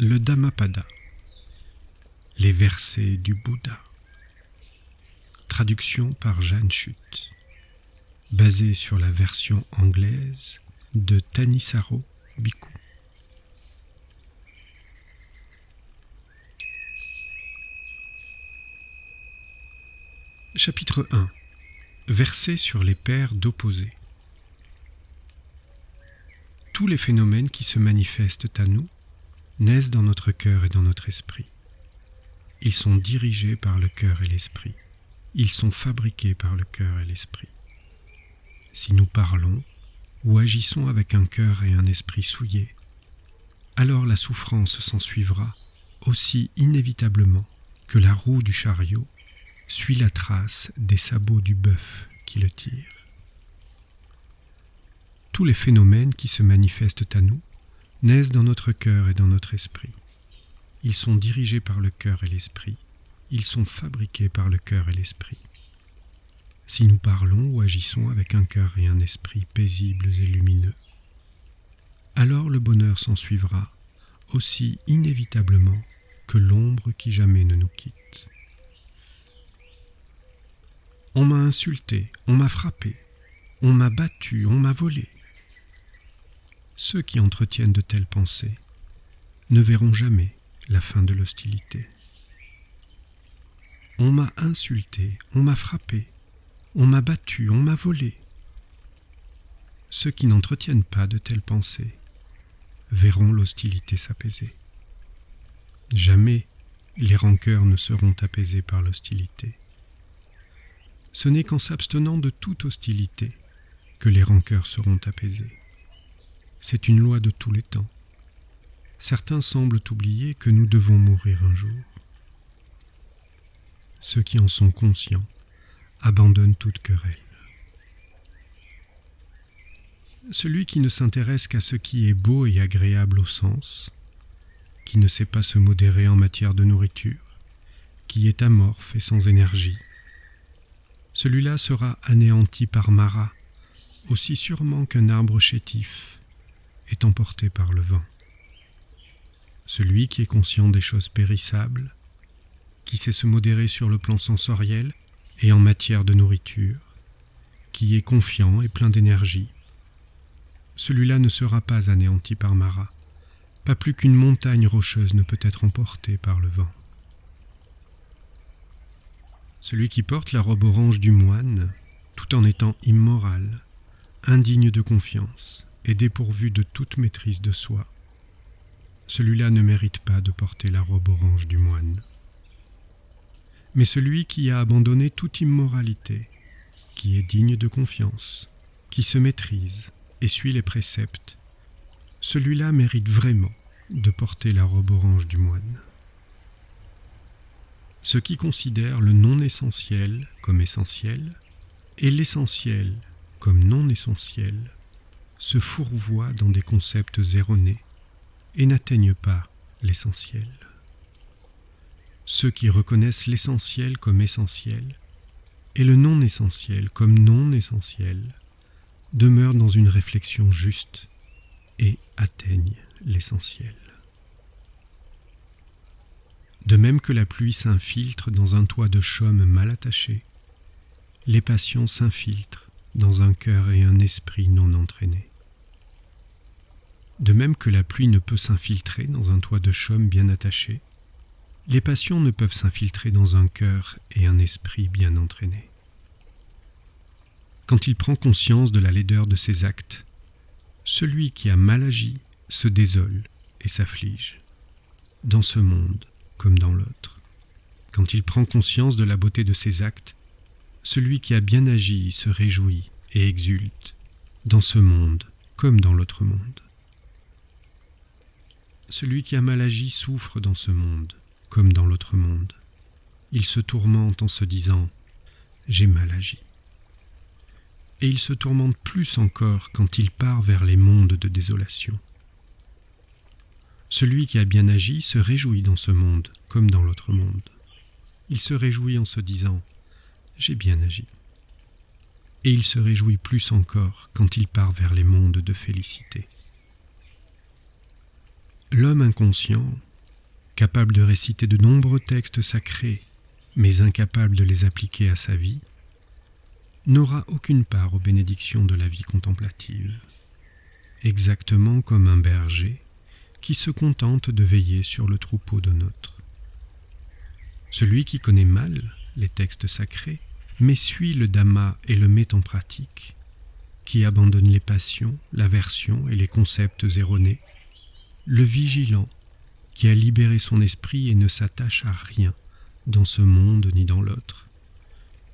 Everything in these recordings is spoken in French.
Le Dhammapada. Les versets du Bouddha. Traduction par Jeanne Chute. Basée sur la version anglaise de Tanisaro Bhikkhu. Chapitre 1 Versets sur les paires d'opposés. Tous les phénomènes qui se manifestent à nous naissent dans notre cœur et dans notre esprit. Ils sont dirigés par le cœur et l'esprit. Ils sont fabriqués par le cœur et l'esprit. Si nous parlons ou agissons avec un cœur et un esprit souillés, alors la souffrance s'ensuivra aussi inévitablement que la roue du chariot suit la trace des sabots du bœuf qui le tire. Tous les phénomènes qui se manifestent à nous naissent dans notre cœur et dans notre esprit. Ils sont dirigés par le cœur et l'esprit. Ils sont fabriqués par le cœur et l'esprit. Si nous parlons ou agissons avec un cœur et un esprit paisibles et lumineux, alors le bonheur s'ensuivra aussi inévitablement que l'ombre qui jamais ne nous quitte. On m'a insulté, on m'a frappé, on m'a battu, on m'a volé. Ceux qui entretiennent de telles pensées ne verront jamais la fin de l'hostilité. On m'a insulté, on m'a frappé, on m'a battu, on m'a volé. Ceux qui n'entretiennent pas de telles pensées verront l'hostilité s'apaiser. Jamais les rancœurs ne seront apaisées par l'hostilité. Ce n'est qu'en s'abstenant de toute hostilité que les rancœurs seront apaisées. C'est une loi de tous les temps. Certains semblent oublier que nous devons mourir un jour. Ceux qui en sont conscients abandonnent toute querelle. Celui qui ne s'intéresse qu'à ce qui est beau et agréable au sens, qui ne sait pas se modérer en matière de nourriture, qui est amorphe et sans énergie, celui-là sera anéanti par Mara, aussi sûrement qu'un arbre chétif est emporté par le vent. Celui qui est conscient des choses périssables, qui sait se modérer sur le plan sensoriel et en matière de nourriture, qui est confiant et plein d'énergie, celui-là ne sera pas anéanti par Mara, pas plus qu'une montagne rocheuse ne peut être emportée par le vent. Celui qui porte la robe orange du moine, tout en étant immoral, indigne de confiance, et dépourvu de toute maîtrise de soi, celui-là ne mérite pas de porter la robe orange du moine. Mais celui qui a abandonné toute immoralité, qui est digne de confiance, qui se maîtrise et suit les préceptes, celui-là mérite vraiment de porter la robe orange du moine. Ceux qui considèrent le non essentiel comme essentiel et l'essentiel comme non essentiel se fourvoient dans des concepts erronés et n'atteignent pas l'essentiel. Ceux qui reconnaissent l'essentiel comme essentiel et le non essentiel comme non essentiel demeurent dans une réflexion juste et atteignent l'essentiel. De même que la pluie s'infiltre dans un toit de chaume mal attaché, les passions s'infiltrent dans un cœur et un esprit non entraînés. De même que la pluie ne peut s'infiltrer dans un toit de chaume bien attaché, les passions ne peuvent s'infiltrer dans un cœur et un esprit bien entraînés. Quand il prend conscience de la laideur de ses actes, celui qui a mal agi se désole et s'afflige, dans ce monde comme dans l'autre. Quand il prend conscience de la beauté de ses actes, celui qui a bien agi se réjouit et exulte, dans ce monde comme dans l'autre monde. Celui qui a mal agi souffre dans ce monde comme dans l'autre monde. Il se tourmente en se disant J'ai mal agi. Et il se tourmente plus encore quand il part vers les mondes de désolation. Celui qui a bien agi se réjouit dans ce monde comme dans l'autre monde. Il se réjouit en se disant j'ai bien agi. Et il se réjouit plus encore quand il part vers les mondes de félicité. L'homme inconscient capable de réciter de nombreux textes sacrés, mais incapable de les appliquer à sa vie, n'aura aucune part aux bénédictions de la vie contemplative, exactement comme un berger qui se contente de veiller sur le troupeau de nôtre. Celui qui connaît mal les textes sacrés, mais suit le Dhamma et le met en pratique, qui abandonne les passions, l'aversion et les concepts erronés, le vigilant, qui a libéré son esprit et ne s'attache à rien dans ce monde ni dans l'autre.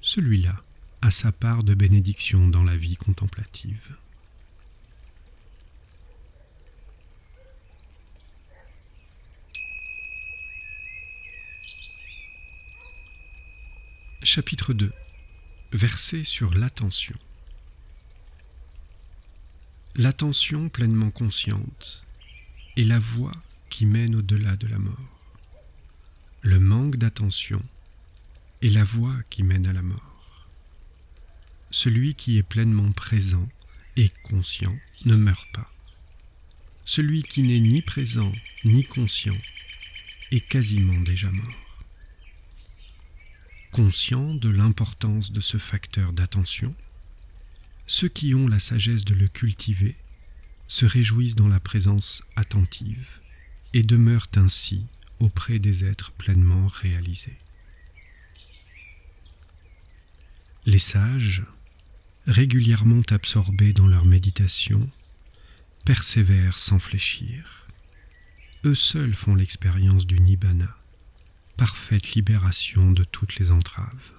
Celui-là a sa part de bénédiction dans la vie contemplative. Chapitre 2 Verset sur l'attention. L'attention pleinement consciente est la voie qui mène au-delà de la mort. Le manque d'attention est la voie qui mène à la mort. Celui qui est pleinement présent et conscient ne meurt pas. Celui qui n'est ni présent ni conscient est quasiment déjà mort conscients de l'importance de ce facteur d'attention, ceux qui ont la sagesse de le cultiver se réjouissent dans la présence attentive et demeurent ainsi auprès des êtres pleinement réalisés. Les sages, régulièrement absorbés dans leur méditation, persévèrent sans fléchir. Eux seuls font l'expérience du nibbana, parfaite libération de toutes les entraves.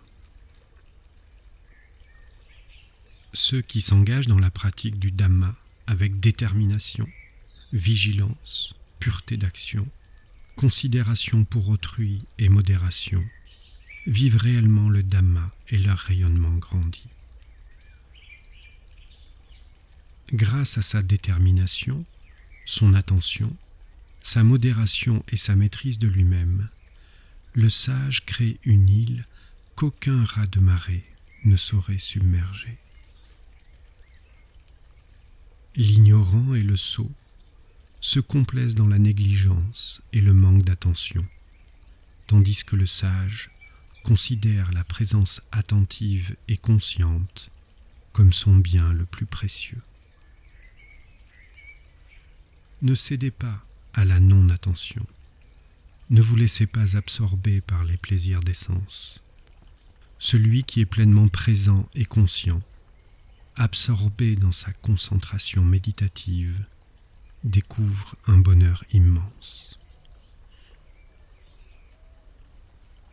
Ceux qui s'engagent dans la pratique du Dhamma avec détermination, vigilance, pureté d'action, considération pour autrui et modération, vivent réellement le Dhamma et leur rayonnement grandit. Grâce à sa détermination, son attention, sa modération et sa maîtrise de lui-même, le sage crée une île qu'aucun raz de marée ne saurait submerger. L'ignorant et le sot se complaisent dans la négligence et le manque d'attention, tandis que le sage considère la présence attentive et consciente comme son bien le plus précieux. Ne cédez pas à la non-attention. Ne vous laissez pas absorber par les plaisirs des sens. Celui qui est pleinement présent et conscient, absorbé dans sa concentration méditative, découvre un bonheur immense.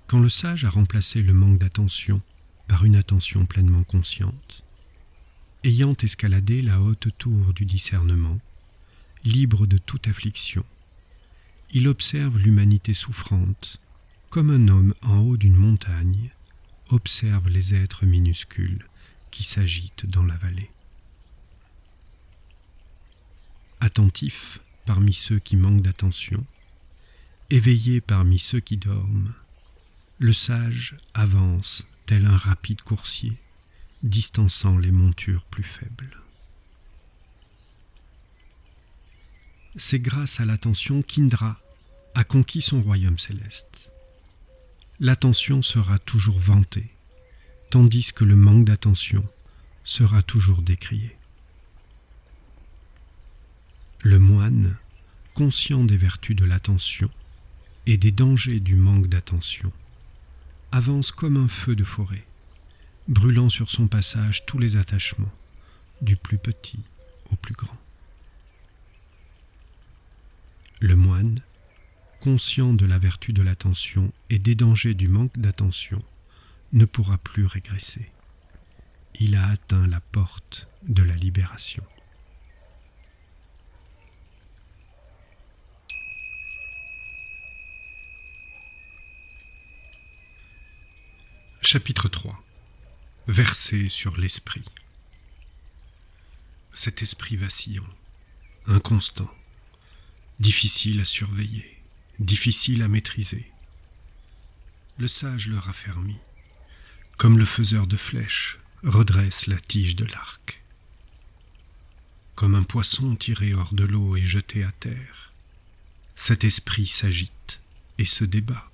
Quand le sage a remplacé le manque d'attention par une attention pleinement consciente, ayant escaladé la haute tour du discernement, libre de toute affliction, il observe l'humanité souffrante, comme un homme en haut d'une montagne observe les êtres minuscules qui s'agitent dans la vallée. Attentif parmi ceux qui manquent d'attention, éveillé parmi ceux qui dorment, le sage avance tel un rapide coursier, distançant les montures plus faibles. C'est grâce à l'attention qu'Indra a conquis son royaume céleste. L'attention sera toujours vantée, tandis que le manque d'attention sera toujours décrié. Le moine, conscient des vertus de l'attention et des dangers du manque d'attention, avance comme un feu de forêt, brûlant sur son passage tous les attachements, du plus petit au plus grand. Le moine, conscient de la vertu de l'attention et des dangers du manque d'attention, ne pourra plus régresser. Il a atteint la porte de la libération. Chapitre 3 Verset sur l'esprit. Cet esprit vacillant, inconstant, difficile à surveiller, difficile à maîtriser. Le sage le raffermit, comme le faiseur de flèches redresse la tige de l'arc. Comme un poisson tiré hors de l'eau et jeté à terre, cet esprit s'agite, et se débat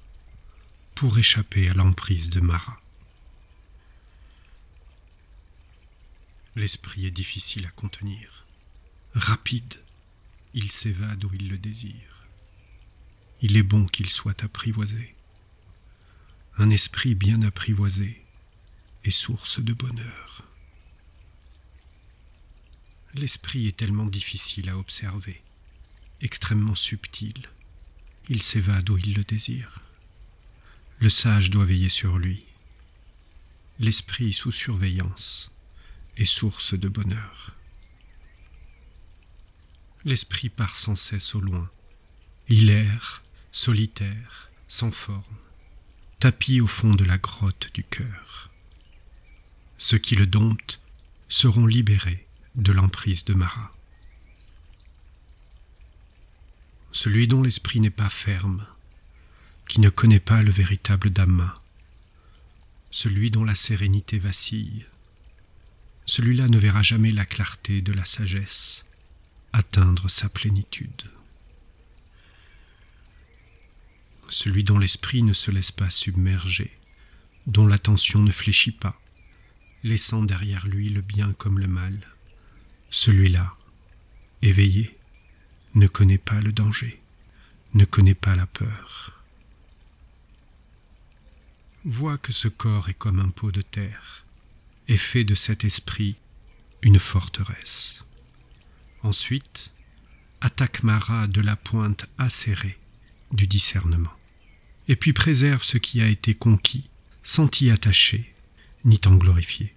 pour échapper à l'emprise de Mara. L'esprit est difficile à contenir. Rapide, il s'évade où il le désire. Il est bon qu'il soit apprivoisé. Un esprit bien apprivoisé est source de bonheur. L'esprit est tellement difficile à observer, extrêmement subtil. Il s'évade où il le désire. Le sage doit veiller sur lui. L'esprit sous surveillance est source de bonheur. L'esprit part sans cesse au loin. Il erre, solitaire, sans forme, tapis au fond de la grotte du cœur. Ceux qui le domptent seront libérés de l'emprise de Mara. Celui dont l'esprit n'est pas ferme, qui ne connaît pas le véritable Dhamma, celui dont la sérénité vacille, celui-là ne verra jamais la clarté de la sagesse atteindre sa plénitude. Celui dont l'esprit ne se laisse pas submerger, dont l'attention ne fléchit pas, laissant derrière lui le bien comme le mal, celui-là, éveillé, ne connaît pas le danger, ne connaît pas la peur. Vois que ce corps est comme un pot de terre, et fait de cet esprit une forteresse. Ensuite, attaque Mara de la pointe acérée du discernement, et puis préserve ce qui a été conquis, sans t'y attacher, ni t'en glorifier.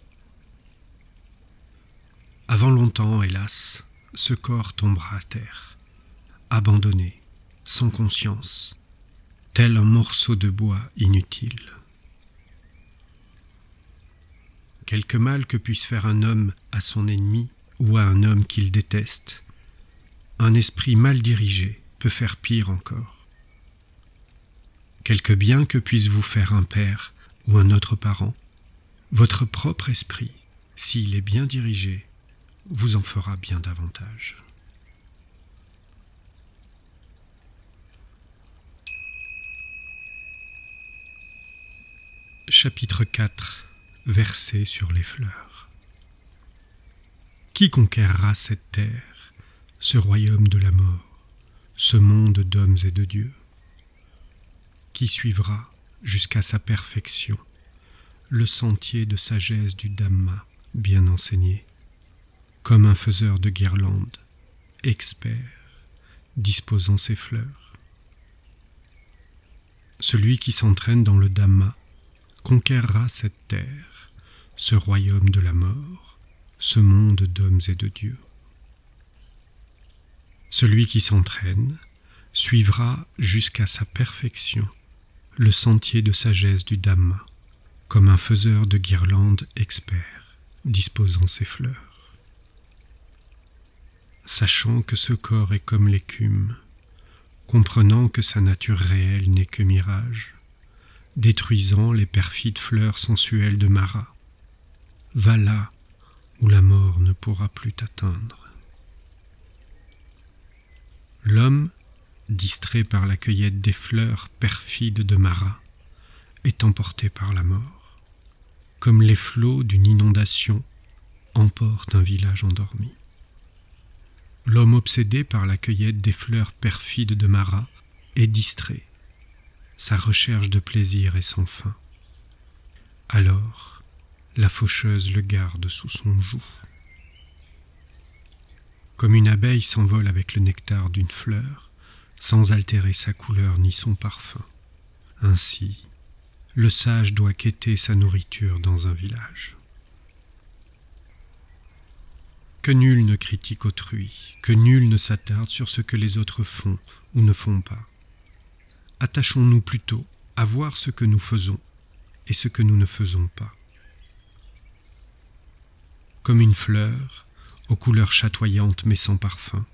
Avant longtemps, hélas, ce corps tombera à terre, abandonné, sans conscience, tel un morceau de bois inutile. Quelque mal que puisse faire un homme à son ennemi ou à un homme qu'il déteste, un esprit mal dirigé peut faire pire encore. Quelque bien que puisse vous faire un père ou un autre parent, votre propre esprit, s'il est bien dirigé, vous en fera bien davantage. Chapitre 4 Verset sur les fleurs Qui conquérera cette terre, ce royaume de la mort, ce monde d'hommes et de dieux Qui suivra jusqu'à sa perfection le sentier de sagesse du Dhamma bien enseigné comme un faiseur de guirlandes, expert, disposant ses fleurs. Celui qui s'entraîne dans le Dhamma conquérera cette terre, ce royaume de la mort, ce monde d'hommes et de dieux. Celui qui s'entraîne suivra jusqu'à sa perfection le sentier de sagesse du Dhamma, comme un faiseur de guirlandes expert, disposant ses fleurs sachant que ce corps est comme l'écume, comprenant que sa nature réelle n'est que mirage, détruisant les perfides fleurs sensuelles de Mara. Va là où la mort ne pourra plus t'atteindre. L'homme, distrait par la cueillette des fleurs perfides de Mara, est emporté par la mort, comme les flots d'une inondation emportent un village endormi. L'homme obsédé par la cueillette des fleurs perfides de Mara est distrait. Sa recherche de plaisir est sans fin. Alors, la faucheuse le garde sous son joug. Comme une abeille s'envole avec le nectar d'une fleur, sans altérer sa couleur ni son parfum. Ainsi, le sage doit quêter sa nourriture dans un village. Que nul ne critique autrui, que nul ne s'attarde sur ce que les autres font ou ne font pas. Attachons-nous plutôt à voir ce que nous faisons et ce que nous ne faisons pas. Comme une fleur, aux couleurs chatoyantes mais sans parfum,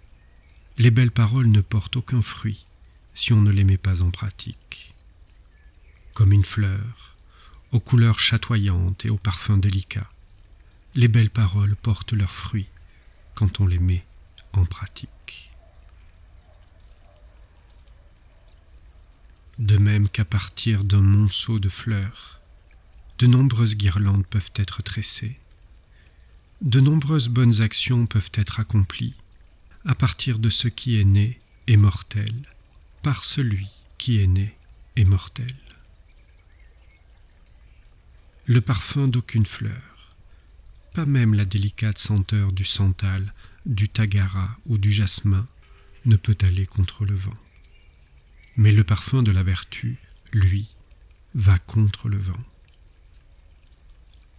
les belles paroles ne portent aucun fruit si on ne les met pas en pratique. Comme une fleur, aux couleurs chatoyantes et aux parfums délicats, les belles paroles portent leurs fruits quand on les met en pratique. De même qu'à partir d'un monceau de fleurs, de nombreuses guirlandes peuvent être tressées, de nombreuses bonnes actions peuvent être accomplies à partir de ce qui est né et mortel, par celui qui est né et mortel. Le parfum d'aucune fleur, pas même la délicate senteur du santal, du tagara ou du jasmin, ne peut aller contre le vent. Mais le parfum de la vertu, lui, va contre le vent.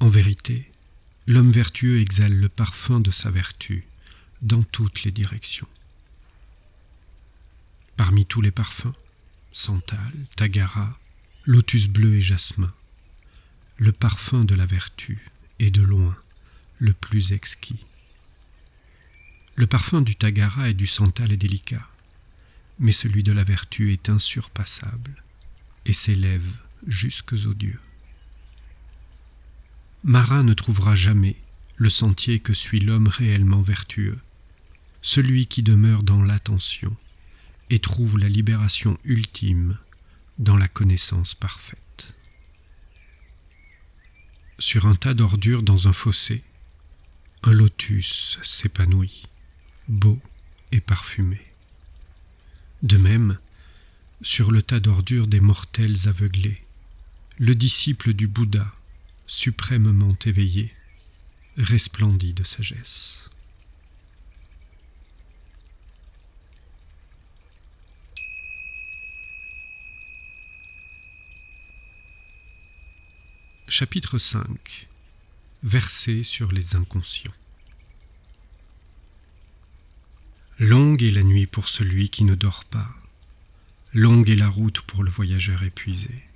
En vérité, l'homme vertueux exhale le parfum de sa vertu dans toutes les directions. Parmi tous les parfums, santal, tagara, lotus bleu et jasmin, le parfum de la vertu est de loin le plus exquis. Le parfum du tagara et du santal est délicat, mais celui de la vertu est insurpassable et s'élève jusques aux dieux. Marat ne trouvera jamais le sentier que suit l'homme réellement vertueux, celui qui demeure dans l'attention et trouve la libération ultime dans la connaissance parfaite. Sur un tas d'ordures dans un fossé, un lotus s'épanouit beau et parfumé. De même, sur le tas d'ordures des mortels aveuglés, le disciple du Bouddha, suprêmement éveillé, resplendit de sagesse. Chapitre 5 Versets sur les inconscients Longue est la nuit pour celui qui ne dort pas, longue est la route pour le voyageur épuisé.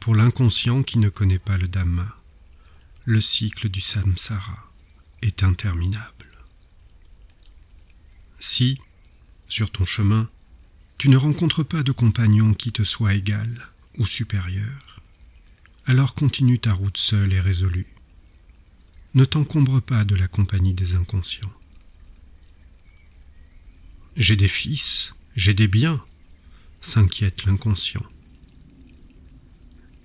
Pour l'inconscient qui ne connaît pas le Dhamma, le cycle du samsara est interminable. Si, sur ton chemin, tu ne rencontres pas de compagnon qui te soit égal ou supérieur, alors continue ta route seule et résolue. Ne t'encombre pas de la compagnie des inconscients. J'ai des fils, j'ai des biens, s'inquiète l'inconscient.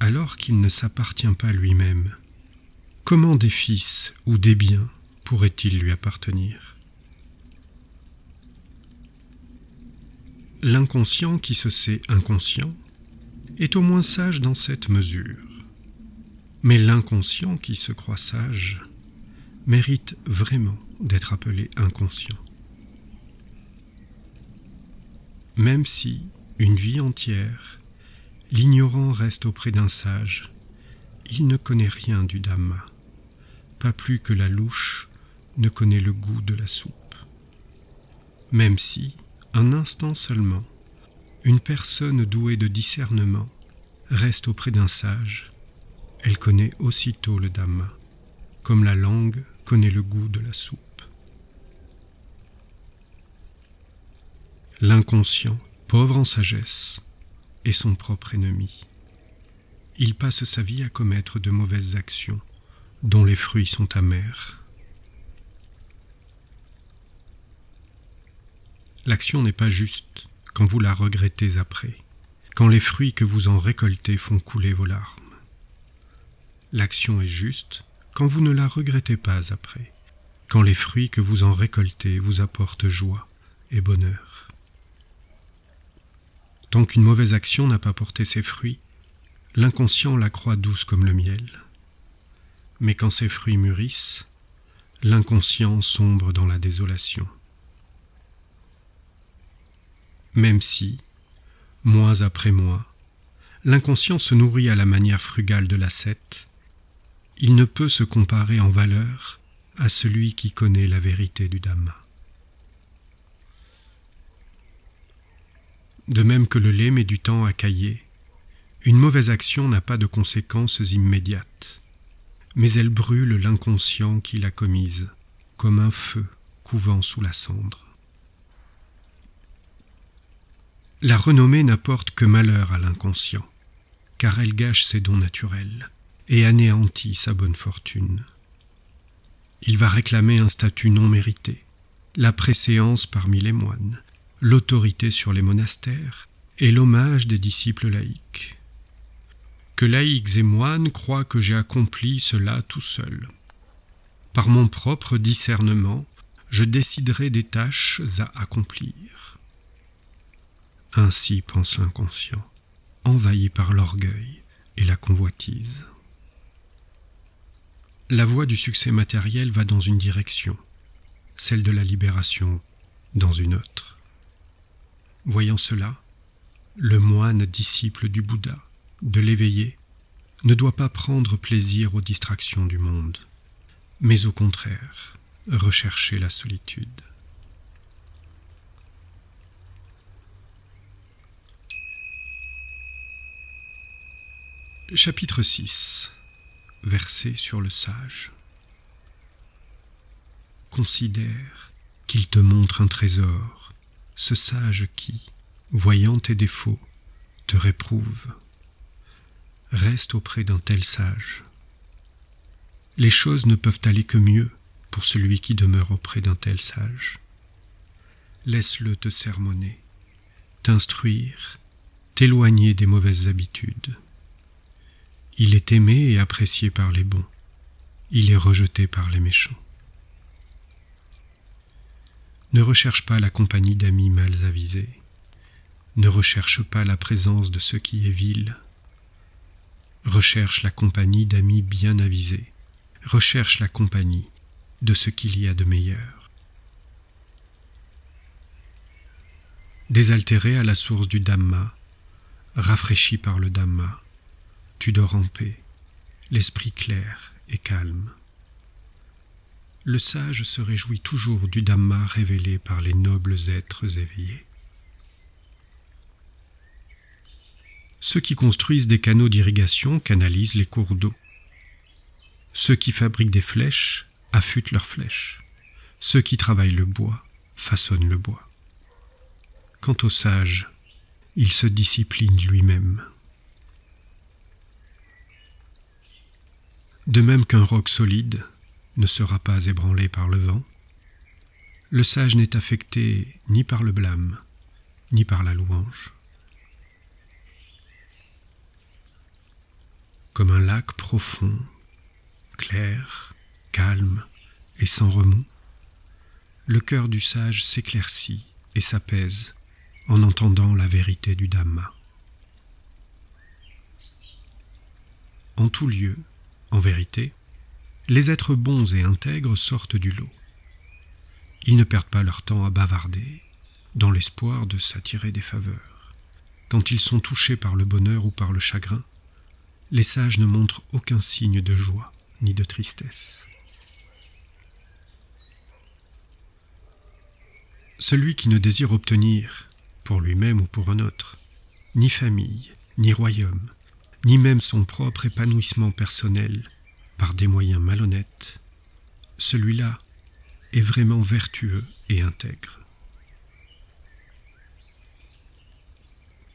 Alors qu'il ne s'appartient pas lui-même, comment des fils ou des biens pourraient-ils lui appartenir? L'inconscient qui se sait inconscient est au moins sage dans cette mesure. Mais l'inconscient qui se croit sage mérite vraiment d'être appelé inconscient. Même si, une vie entière, l'ignorant reste auprès d'un sage, il ne connaît rien du Dhamma, pas plus que la louche ne connaît le goût de la soupe. Même si, un instant seulement, une personne douée de discernement reste auprès d'un sage, elle connaît aussitôt le Dhamma, comme la langue connaît le goût de la soupe. L'inconscient, pauvre en sagesse, son propre ennemi. Il passe sa vie à commettre de mauvaises actions dont les fruits sont amers. L'action n'est pas juste quand vous la regrettez après, quand les fruits que vous en récoltez font couler vos larmes. L'action est juste quand vous ne la regrettez pas après, quand les fruits que vous en récoltez vous apportent joie et bonheur. Tant qu'une mauvaise action n'a pas porté ses fruits, l'inconscient la croit douce comme le miel. Mais quand ses fruits mûrissent, l'inconscient sombre dans la désolation. Même si, mois après mois, l'inconscient se nourrit à la manière frugale de l'ascète, il ne peut se comparer en valeur à celui qui connaît la vérité du Dhamma. De même que le lait met du temps à cailler, une mauvaise action n'a pas de conséquences immédiates, mais elle brûle l'inconscient qui l'a commise, comme un feu couvant sous la cendre. La renommée n'apporte que malheur à l'inconscient, car elle gâche ses dons naturels et anéantit sa bonne fortune. Il va réclamer un statut non mérité, la préséance parmi les moines, l'autorité sur les monastères est l'hommage des disciples laïcs. Que laïcs et moines croient que j'ai accompli cela tout seul. Par mon propre discernement, je déciderai des tâches à accomplir. Ainsi pense l'inconscient, envahi par l'orgueil et la convoitise. La voie du succès matériel va dans une direction, celle de la libération dans une autre. Voyant cela, le moine disciple du Bouddha, de l'éveillé, ne doit pas prendre plaisir aux distractions du monde, mais au contraire rechercher la solitude. Chapitre 6 Verset sur le sage Considère qu'il te montre un trésor, ce sage qui, voyant tes défauts, te réprouve. Reste auprès d'un tel sage. Les choses ne peuvent aller que mieux pour celui qui demeure auprès d'un tel sage. Laisse-le te sermonner, t'instruire, t'éloigner des mauvaises habitudes. Il est aimé et apprécié par les bons, il est rejeté par les méchants. Ne recherche pas la compagnie d'amis mal avisés. Ne recherche pas la présence de ce qui est vil. Recherche la compagnie d'amis bien avisés. Recherche la compagnie de ce qu'il y a de meilleur. Désaltéré à la source du Dhamma, rafraîchi par le Dhamma, tu dors en paix, l'esprit clair et calme le sage se réjouit toujours du Dhamma révélé par les nobles êtres éveillés. Ceux qui construisent des canaux d'irrigation canalisent les cours d'eau. Ceux qui fabriquent des flèches affûtent leurs flèches. Ceux qui travaillent le bois façonnent le bois. Quant au sage, il se discipline lui-même. De même qu'un roc solide, ne sera pas ébranlé par le vent. Le sage n'est affecté ni par le blâme, ni par la louange. Comme un lac profond, clair, calme et sans remous, le cœur du sage s'éclaircit et s'apaise en entendant la vérité du Dhamma. En tout lieu, en vérité, les êtres bons et intègres sortent du lot. Ils ne perdent pas leur temps à bavarder, dans l'espoir de s'attirer des faveurs. Quand ils sont touchés par le bonheur ou par le chagrin, les sages ne montrent aucun signe de joie ni de tristesse. Celui qui ne désire obtenir, pour lui-même ou pour un autre, ni famille, ni royaume, ni même son propre épanouissement personnel, par des moyens malhonnêtes, celui-là est vraiment vertueux et intègre.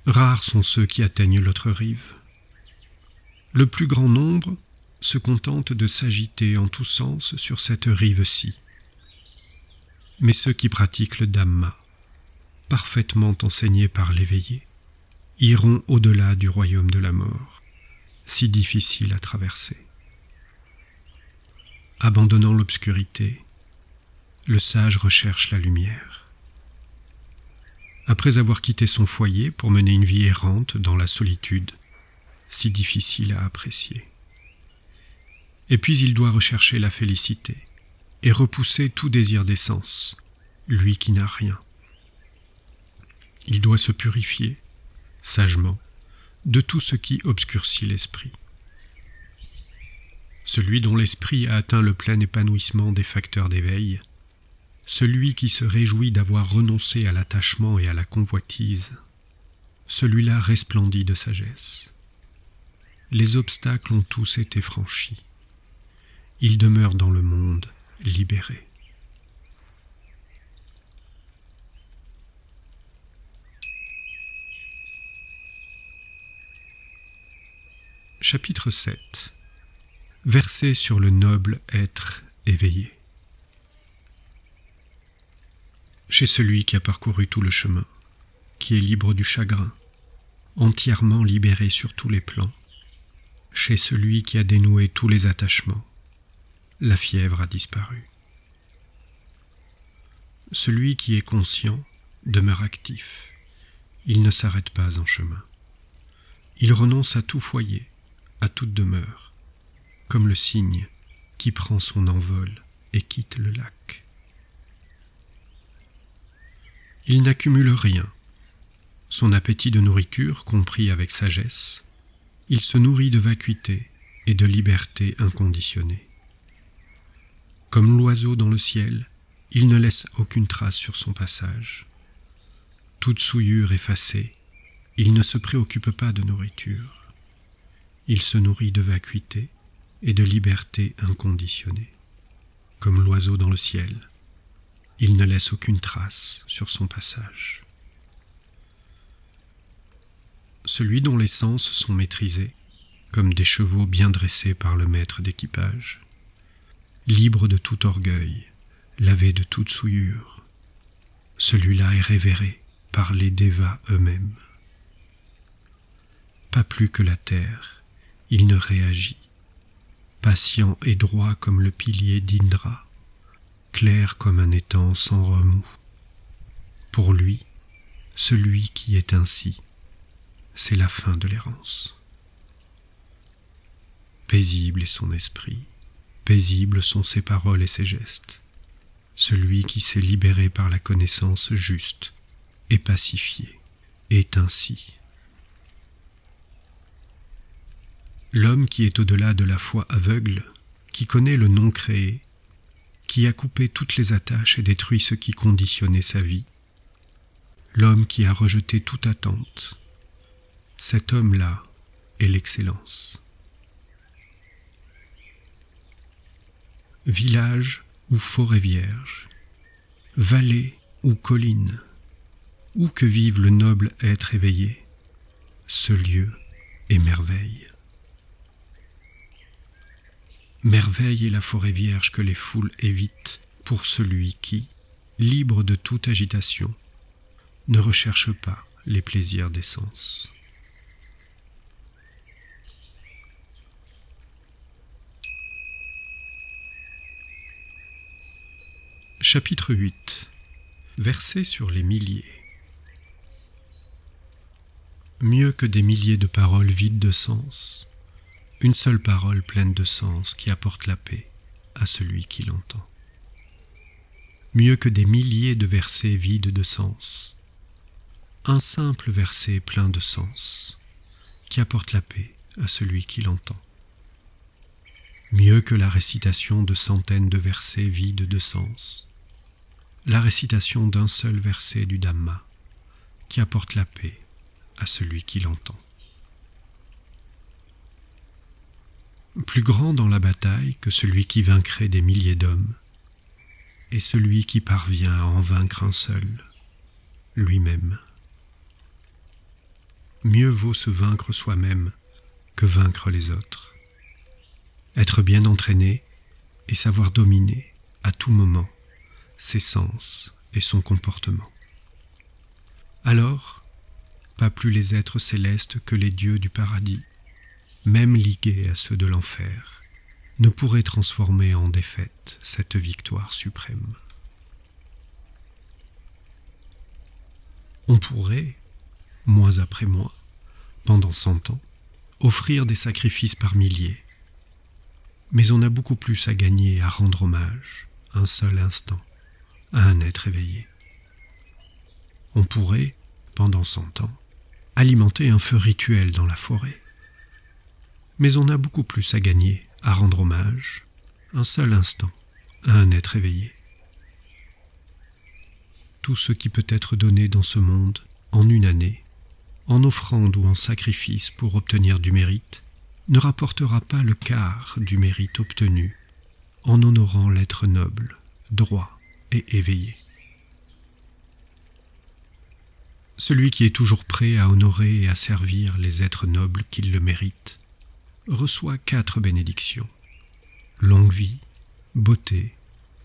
Rares sont ceux qui atteignent l'autre rive. Le plus grand nombre se contente de s'agiter en tous sens sur cette rive-ci. Mais ceux qui pratiquent le Dhamma, parfaitement enseignés par l'éveillé, iront au-delà du royaume de la mort, si difficile à traverser. Abandonnant l'obscurité, le sage recherche la lumière. Après avoir quitté son foyer pour mener une vie errante dans la solitude, si difficile à apprécier. Et puis il doit rechercher la félicité et repousser tout désir d'essence, lui qui n'a rien. Il doit se purifier, sagement, de tout ce qui obscurcit l'esprit celui dont l'esprit a atteint le plein épanouissement des facteurs d'éveil, celui qui se réjouit d'avoir renoncé à l'attachement et à la convoitise, celui-là resplendit de sagesse. Les obstacles ont tous été franchis. Il demeure dans le monde libéré. Chapitre 7 Verset sur le noble être éveillé. Chez celui qui a parcouru tout le chemin, qui est libre du chagrin, entièrement libéré sur tous les plans, chez celui qui a dénoué tous les attachements, la fièvre a disparu. Celui qui est conscient demeure actif, il ne s'arrête pas en chemin. Il renonce à tout foyer, à toute demeure, comme le cygne qui prend son envol et quitte le lac. Il n'accumule rien. Son appétit de nourriture compris avec sagesse, il se nourrit de vacuité et de liberté inconditionnée. Comme l'oiseau dans le ciel, il ne laisse aucune trace sur son passage. Toute souillure effacée, il ne se préoccupe pas de nourriture. Il se nourrit de vacuité et de liberté inconditionnée. Comme l'oiseau dans le ciel, il ne laisse aucune trace sur son passage. Celui dont les sens sont maîtrisés, comme des chevaux bien dressés par le maître d'équipage, libre de tout orgueil, lavé de toute souillure, celui-là est révéré par les dévas eux-mêmes. Pas plus que la terre, il ne réagit, patient et droit comme le pilier d'Indra, clair comme un étang sans remous. Pour lui, celui qui est ainsi, c'est la fin de l'errance. Paisible est son esprit, paisibles sont ses paroles et ses gestes. Celui qui s'est libéré par la connaissance juste et pacifié est ainsi. L'homme qui est au-delà de la foi aveugle, qui connaît le non créé, qui a coupé toutes les attaches et détruit ce qui conditionnait sa vie, l'homme qui a rejeté toute attente, cet homme-là est l'excellence. Village ou forêt vierge, vallée ou colline, où que vive le noble être éveillé, ce lieu est merveille. Merveille est la forêt vierge que les foules évitent pour celui qui, libre de toute agitation, ne recherche pas les plaisirs des sens. Chapitre 8 Versets sur les milliers Mieux que des milliers de paroles vides de sens, une seule parole pleine de sens qui apporte la paix à celui qui l'entend. Mieux que des milliers de versets vides de sens, un simple verset plein de sens qui apporte la paix à celui qui l'entend. Mieux que la récitation de centaines de versets vides de sens, la récitation d'un seul verset du Dhamma qui apporte la paix à celui qui l'entend. Plus grand dans la bataille que celui qui vaincrait des milliers d'hommes, est celui qui parvient à en vaincre un seul, lui-même. Mieux vaut se vaincre soi-même que vaincre les autres. Être bien entraîné et savoir dominer à tout moment ses sens et son comportement. Alors, pas plus les êtres célestes que les dieux du paradis, même ligués à ceux de l'enfer, ne pourraient transformer en défaite cette victoire suprême. On pourrait, mois après mois, pendant cent ans, offrir des sacrifices par milliers, mais on a beaucoup plus à gagner à rendre hommage un seul instant à un être éveillé. On pourrait, pendant cent ans, alimenter un feu rituel dans la forêt. Mais on a beaucoup plus à gagner à rendre hommage, un seul instant, à un être éveillé. Tout ce qui peut être donné dans ce monde en une année, en offrande ou en sacrifice pour obtenir du mérite, ne rapportera pas le quart du mérite obtenu en honorant l'être noble, droit, et éveillé. Celui qui est toujours prêt à honorer et à servir les êtres nobles qui le méritent reçoit quatre bénédictions longue vie, beauté,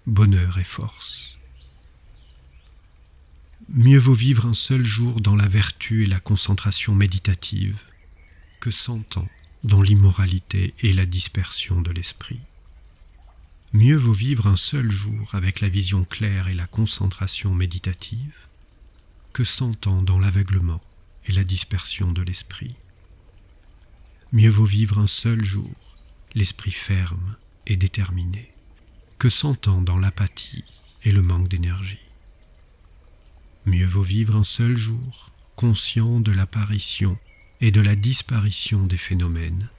bonheur et force. Mieux vaut vivre un seul jour dans la vertu et la concentration méditative que cent ans dans l'immoralité et la dispersion de l'esprit. Mieux vaut vivre un seul jour avec la vision claire et la concentration méditative que cent ans dans l'aveuglement et la dispersion de l'esprit. Mieux vaut vivre un seul jour, l'esprit ferme et déterminé, que cent ans dans l'apathie et le manque d'énergie. Mieux vaut vivre un seul jour, conscient de l'apparition et de la disparition des phénomènes,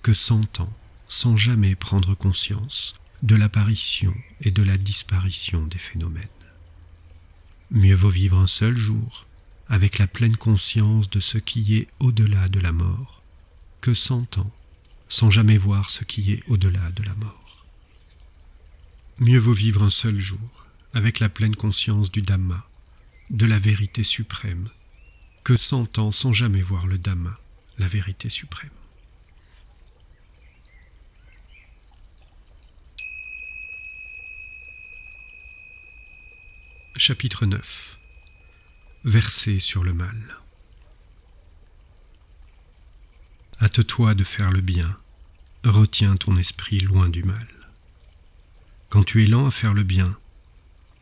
que cent ans sans jamais prendre conscience de l'apparition et de la disparition des phénomènes. Mieux vaut vivre un seul jour avec la pleine conscience de ce qui est au-delà de la mort, que cent ans sans jamais voir ce qui est au-delà de la mort. Mieux vaut vivre un seul jour avec la pleine conscience du Dhamma, de la vérité suprême, que cent ans sans jamais voir le Dhamma, la vérité suprême. Chapitre 9 Verser sur le mal. Hâte-toi de faire le bien, retiens ton esprit loin du mal. Quand tu es lent à faire le bien,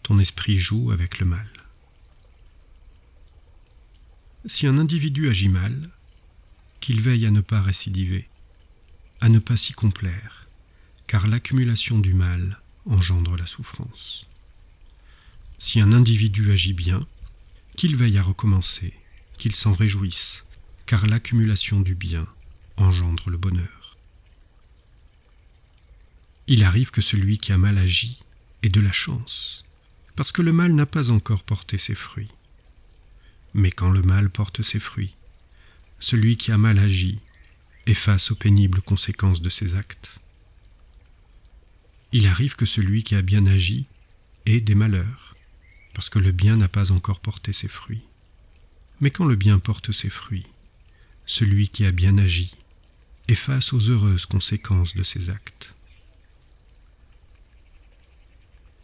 ton esprit joue avec le mal. Si un individu agit mal, qu'il veille à ne pas récidiver, à ne pas s'y complaire, car l'accumulation du mal engendre la souffrance. Si un individu agit bien, qu'il veille à recommencer, qu'il s'en réjouisse, car l'accumulation du bien engendre le bonheur. Il arrive que celui qui a mal agi ait de la chance, parce que le mal n'a pas encore porté ses fruits. Mais quand le mal porte ses fruits, celui qui a mal agi est face aux pénibles conséquences de ses actes. Il arrive que celui qui a bien agi ait des malheurs, parce que le bien n'a pas encore porté ses fruits. Mais quand le bien porte ses fruits, celui qui a bien agi est face aux heureuses conséquences de ses actes.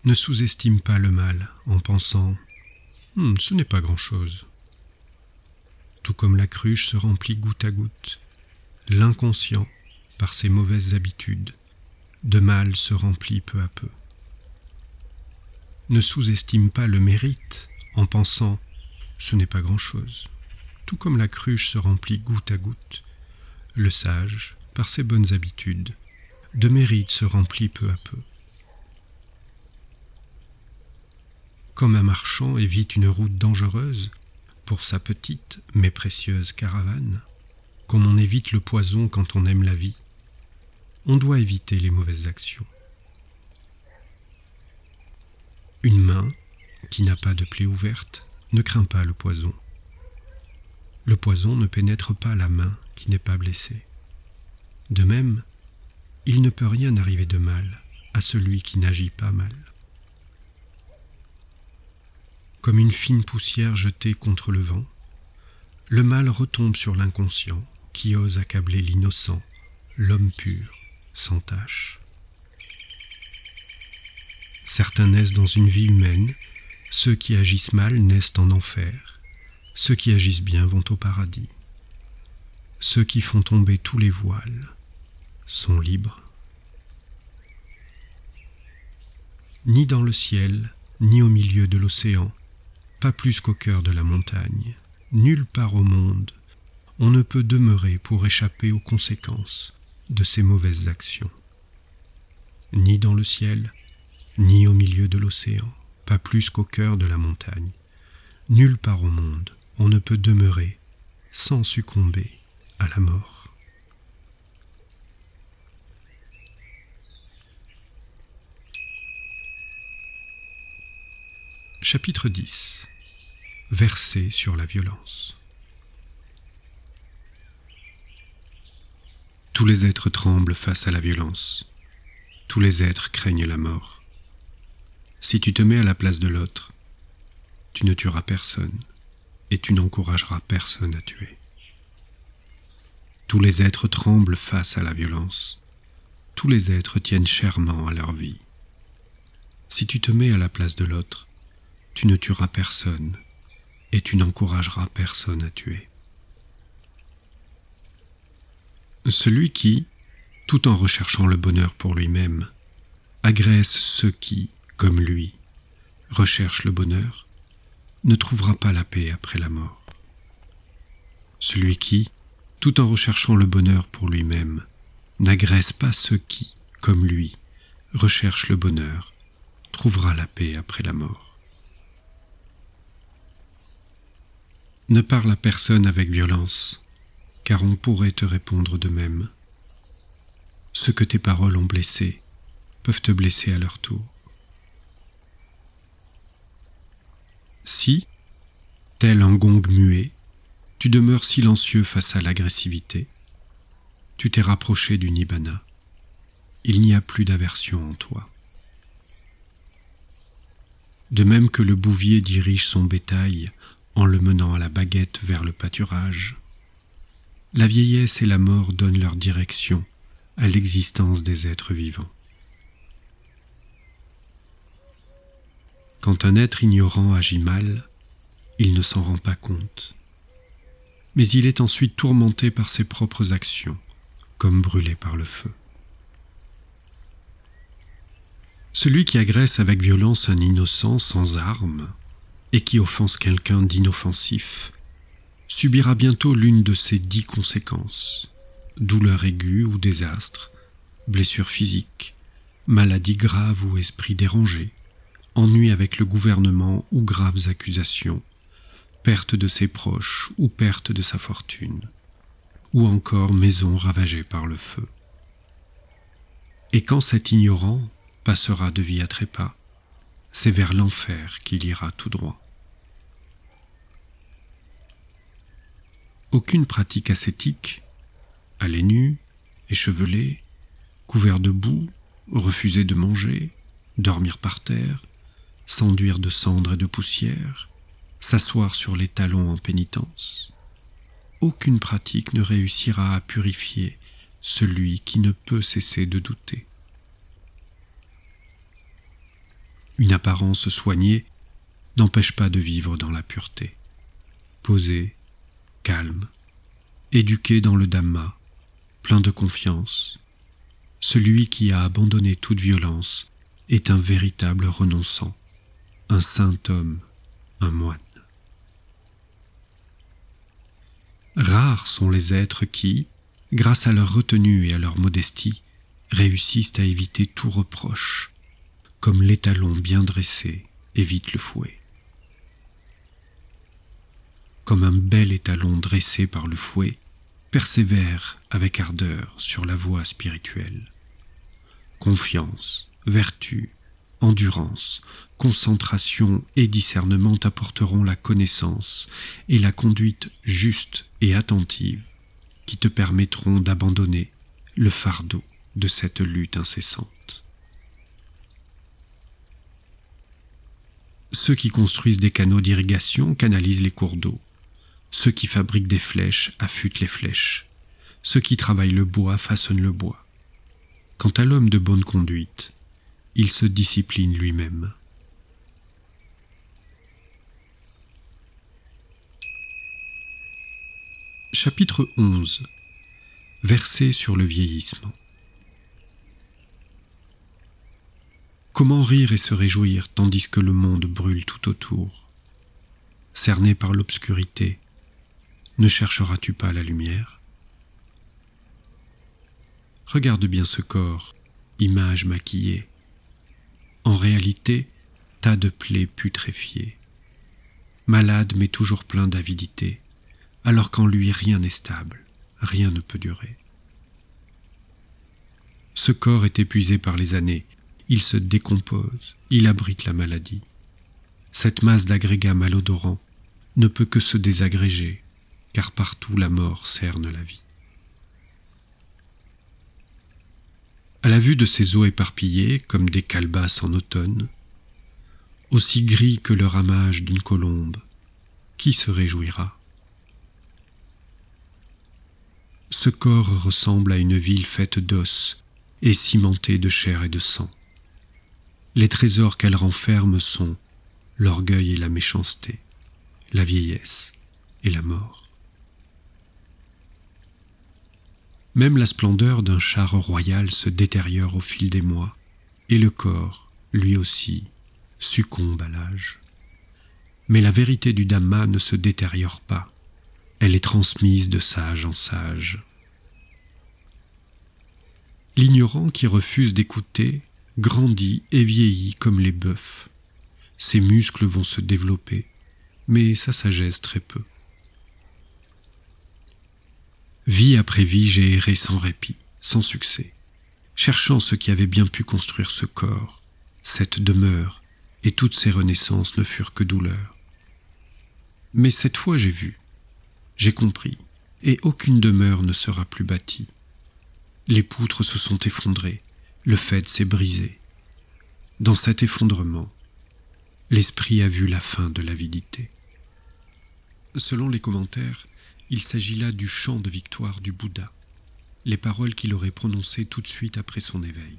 Ne sous-estime pas le mal en pensant hmm, ce n'est pas grand-chose. Tout comme la cruche se remplit goutte à goutte, l'inconscient, par ses mauvaises habitudes, de mal se remplit peu à peu ne sous-estime pas le mérite en pensant ce n'est pas grand-chose. Tout comme la cruche se remplit goutte à goutte, le sage, par ses bonnes habitudes, de mérite se remplit peu à peu. Comme un marchand évite une route dangereuse pour sa petite mais précieuse caravane, comme on évite le poison quand on aime la vie, on doit éviter les mauvaises actions. Une main qui n'a pas de plaie ouverte ne craint pas le poison. Le poison ne pénètre pas la main n'est pas blessée. De même, il ne peut rien arriver de mal à celui qui n'agit pas mal. Comme une fine poussière jetée contre le vent, le mal retombe sur l'inconscient qui ose accabler l'innocent, l'homme pur, sans tache. Certains naissent dans une vie humaine, ceux qui agissent mal naissent en enfer, ceux qui agissent bien vont au paradis. Ceux qui font tomber tous les voiles sont libres. Ni dans le ciel, ni au milieu de l'océan, pas plus qu'au cœur de la montagne, nulle part au monde, on ne peut demeurer pour échapper aux conséquences de ces mauvaises actions. Ni dans le ciel, ni au milieu de l'océan, pas plus qu'au cœur de la montagne. Nulle part au monde on ne peut demeurer sans succomber à la mort. Chapitre 10 Verset sur la violence Tous les êtres tremblent face à la violence. Tous les êtres craignent la mort. Si tu te mets à la place de l'autre, tu ne tueras personne et tu n'encourageras personne à tuer. Tous les êtres tremblent face à la violence. Tous les êtres tiennent chèrement à leur vie. Si tu te mets à la place de l'autre, tu ne tueras personne et tu n'encourageras personne à tuer. Celui qui, tout en recherchant le bonheur pour lui-même, agresse ceux qui, comme lui, recherchent le bonheur, ne trouvera pas la paix après la mort. Celui qui, tout en recherchant le bonheur pour lui-même, n'agresse pas ceux qui, comme lui, recherchent le bonheur, trouvera la paix après la mort. Ne parle à personne avec violence, car on pourrait te répondre de même. Ceux que tes paroles ont blessés peuvent te blesser à leur tour. Si, tel un gong muet, tu demeures silencieux face à l'agressivité, tu t'es rapproché du nibbana. Il n'y a plus d'aversion en toi. De même que le bouvier dirige son bétail en le menant à la baguette vers le pâturage, la vieillesse et la mort donnent leur direction à l'existence des êtres vivants. Quand un être ignorant agit mal, il ne s'en rend pas compte. Mais il est ensuite tourmenté par ses propres actions, comme brûlé par le feu. Celui qui agresse avec violence un innocent sans armes et qui offense quelqu'un d'inoffensif subira bientôt l'une de ces dix conséquences douleur aiguë ou désastre, blessure physique, maladie grave ou esprit dérangé, ennui avec le gouvernement ou graves accusations, perte de ses proches ou perte de sa fortune, ou encore maison ravagée par le feu. Et quand cet ignorant passera de vie à trépas, c'est vers l'enfer qu'il ira tout droit. Aucune pratique ascétique, aller nu, échevelé, couvert de boue, refuser de manger, dormir par terre, s'enduire de cendres et de poussière, s'asseoir sur les talons en pénitence. Aucune pratique ne réussira à purifier celui qui ne peut cesser de douter. Une apparence soignée n'empêche pas de vivre dans la pureté. Posé, calme, éduqué dans le Dhamma, plein de confiance, celui qui a abandonné toute violence est un véritable renonçant un saint homme, un moine. Rares sont les êtres qui, grâce à leur retenue et à leur modestie, réussissent à éviter tout reproche, comme l'étalon bien dressé évite le fouet. Comme un bel étalon dressé par le fouet, persévère avec ardeur sur la voie spirituelle. Confiance, vertu, endurance, concentration et discernement t'apporteront la connaissance et la conduite juste et attentive qui te permettront d'abandonner le fardeau de cette lutte incessante. Ceux qui construisent des canaux d'irrigation canalisent les cours d'eau. Ceux qui fabriquent des flèches affûtent les flèches. Ceux qui travaillent le bois façonnent le bois. Quant à l'homme de bonne conduite, il se discipline lui-même. Chapitre 11 Verset sur le vieillissement. Comment rire et se réjouir tandis que le monde brûle tout autour? Cerné par l'obscurité, ne chercheras-tu pas la lumière? Regarde bien ce corps, image maquillée, en réalité, tas de plaies putréfiées. Malade mais toujours plein d'avidité, alors qu'en lui rien n'est stable, rien ne peut durer. Ce corps est épuisé par les années, il se décompose, il abrite la maladie. Cette masse d'agrégats malodorants ne peut que se désagréger, car partout la mort cerne la vie. À la vue de ces eaux éparpillées comme des calebasses en automne, aussi gris que le ramage d'une colombe, qui se réjouira? Ce corps ressemble à une ville faite d'os et cimentée de chair et de sang. Les trésors qu'elle renferme sont l'orgueil et la méchanceté, la vieillesse et la mort. Même la splendeur d'un char royal se détériore au fil des mois, et le corps, lui aussi, succombe à l'âge. Mais la vérité du Dhamma ne se détériore pas, elle est transmise de sage en sage. L'ignorant qui refuse d'écouter grandit et vieillit comme les bœufs. Ses muscles vont se développer, mais sa sagesse très peu. Vie après vie, j'ai erré sans répit, sans succès, cherchant ce qui avait bien pu construire ce corps, cette demeure, et toutes ces renaissances ne furent que douleurs. Mais cette fois j'ai vu, j'ai compris, et aucune demeure ne sera plus bâtie. Les poutres se sont effondrées, le fait s'est brisé. Dans cet effondrement, l'esprit a vu la fin de l'avidité. Selon les commentaires, il s'agit là du chant de victoire du Bouddha, les paroles qu'il aurait prononcées tout de suite après son éveil.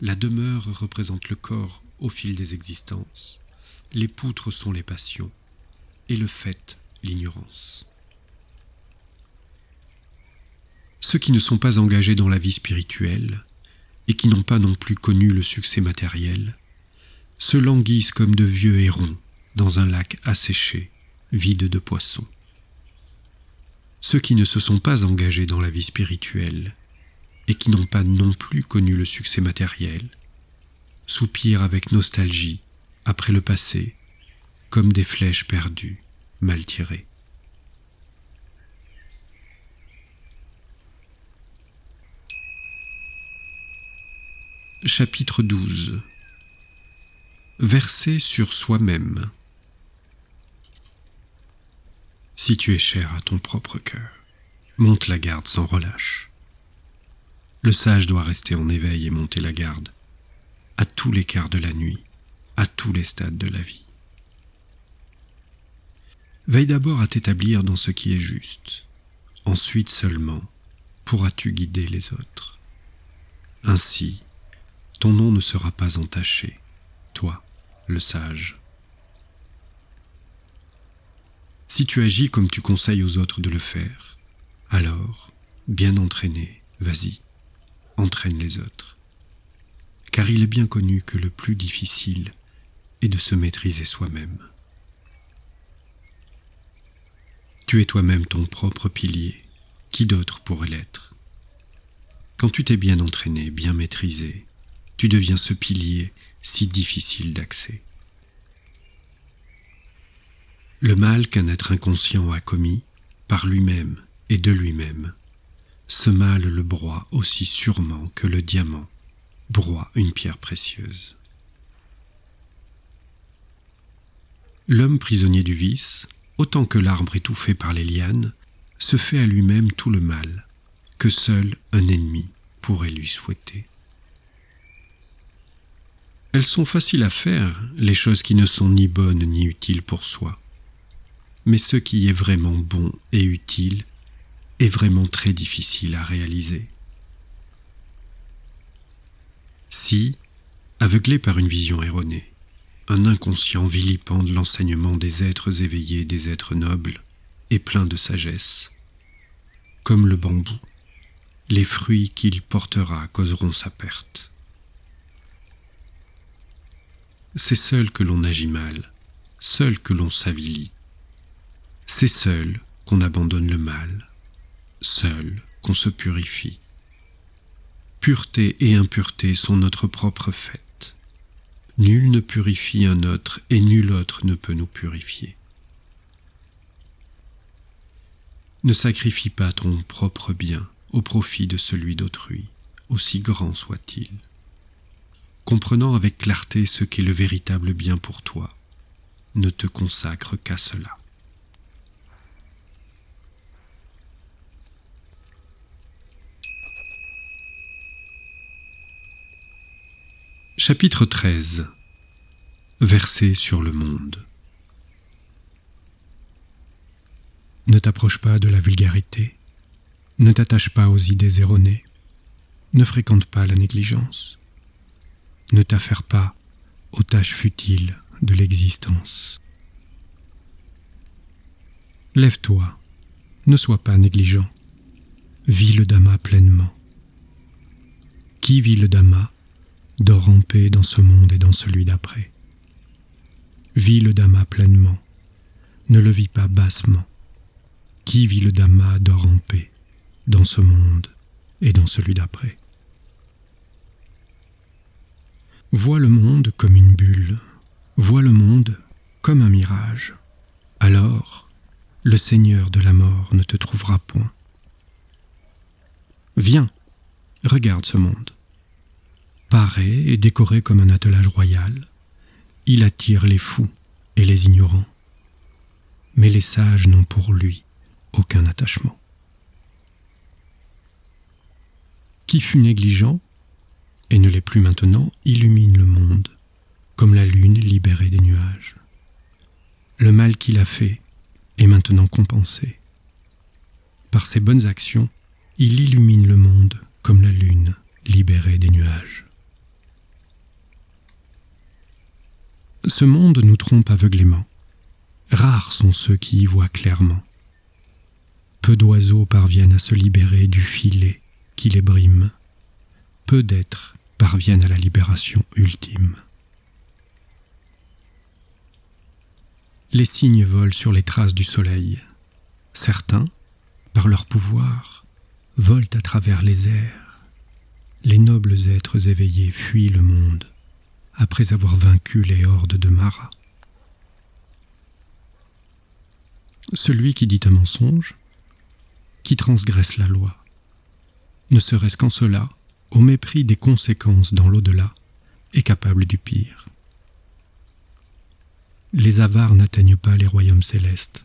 La demeure représente le corps au fil des existences, les poutres sont les passions, et le fait l'ignorance. Ceux qui ne sont pas engagés dans la vie spirituelle, et qui n'ont pas non plus connu le succès matériel, se languissent comme de vieux hérons dans un lac asséché, vide de poissons. Ceux qui ne se sont pas engagés dans la vie spirituelle et qui n'ont pas non plus connu le succès matériel soupirent avec nostalgie après le passé comme des flèches perdues, mal tirées. Chapitre 12 Verser sur soi-même Si tu es cher à ton propre cœur, monte la garde sans relâche. Le sage doit rester en éveil et monter la garde, à tous les quarts de la nuit, à tous les stades de la vie. Veille d'abord à t'établir dans ce qui est juste, ensuite seulement pourras-tu guider les autres? Ainsi, ton nom ne sera pas entaché, toi, le sage. Si tu agis comme tu conseilles aux autres de le faire, alors, bien entraîné, vas-y, entraîne les autres. Car il est bien connu que le plus difficile est de se maîtriser soi-même. Tu es toi-même ton propre pilier, qui d'autre pourrait l'être? Quand tu t'es bien entraîné, bien maîtrisé, tu deviens ce pilier si difficile d'accès. Le mal qu'un être inconscient a commis, par lui-même et de lui-même, ce mal le broie aussi sûrement que le diamant broie une pierre précieuse. L'homme prisonnier du vice, autant que l'arbre étouffé par les lianes, se fait à lui-même tout le mal que seul un ennemi pourrait lui souhaiter. Elles sont faciles à faire, les choses qui ne sont ni bonnes ni utiles pour soi. Mais ce qui est vraiment bon et utile est vraiment très difficile à réaliser. Si, aveuglé par une vision erronée, un inconscient vilipende l'enseignement des êtres éveillés, des êtres nobles et pleins de sagesse, comme le bambou, les fruits qu'il portera causeront sa perte. c'est seul que l'on agit mal, seul que l'on s'avilit. C'est seul qu'on abandonne le mal, seul qu'on se purifie. Pureté et impureté sont notre propre fait. Nul ne purifie un autre et nul autre ne peut nous purifier. Ne sacrifie pas ton propre bien au profit de celui d'autrui, aussi grand soit-il comprenant avec clarté ce qu'est le véritable bien pour toi, ne te consacre qu'à cela. Chapitre 13 Verset sur le monde Ne t'approche pas de la vulgarité, ne t'attache pas aux idées erronées, ne fréquente pas la négligence ne t'affaire pas aux tâches futiles de l'existence. Lève-toi, ne sois pas négligent. Vis le Dhamma pleinement. Qui vit le Dhamma dort en paix dans ce monde et dans celui d'après. Vis le Dhamma pleinement, ne le vis pas bassement. Qui vit le Dhamma dort en paix dans ce monde et dans celui d'après? Vois le monde comme une bulle, vois le monde comme un mirage. Alors, le Seigneur de la mort ne te trouvera point. Viens, regarde ce monde. Paré et décoré comme un attelage royal, il attire les fous et les ignorants. Mais les sages n'ont pour lui aucun attachement. Qui fut négligent, et ne l'est plus maintenant, illumine le monde, comme la lune libérée des nuages. Le mal qu'il a fait est maintenant compensé. Par ses bonnes actions, il illumine le monde comme la lune libérée des nuages. Ce monde nous trompe aveuglément. Rares sont ceux qui y voient clairement. Peu d'oiseaux parviennent à se libérer du filet qui les brime. Peu d'êtres parviennent à la libération ultime. Les cygnes volent sur les traces du soleil. Certains, par leur pouvoir, volent à travers les airs. Les nobles êtres éveillés fuient le monde après avoir vaincu les hordes de Mara. Celui qui dit un mensonge, qui transgresse la loi, ne serait-ce qu'en cela, au mépris des conséquences dans l'au-delà, est capable du pire. Les avares n'atteignent pas les royaumes célestes.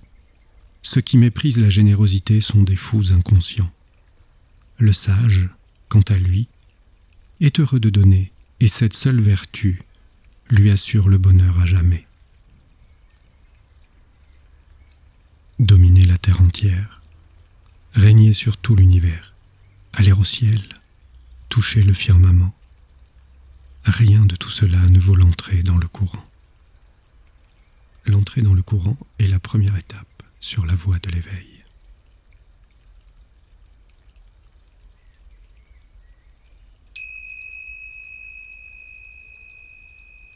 Ceux qui méprisent la générosité sont des fous inconscients. Le sage, quant à lui, est heureux de donner, et cette seule vertu lui assure le bonheur à jamais. Dominer la terre entière, régner sur tout l'univers, aller au ciel, toucher le firmament, rien de tout cela ne vaut l'entrée dans le courant. L'entrée dans le courant est la première étape sur la voie de l'éveil.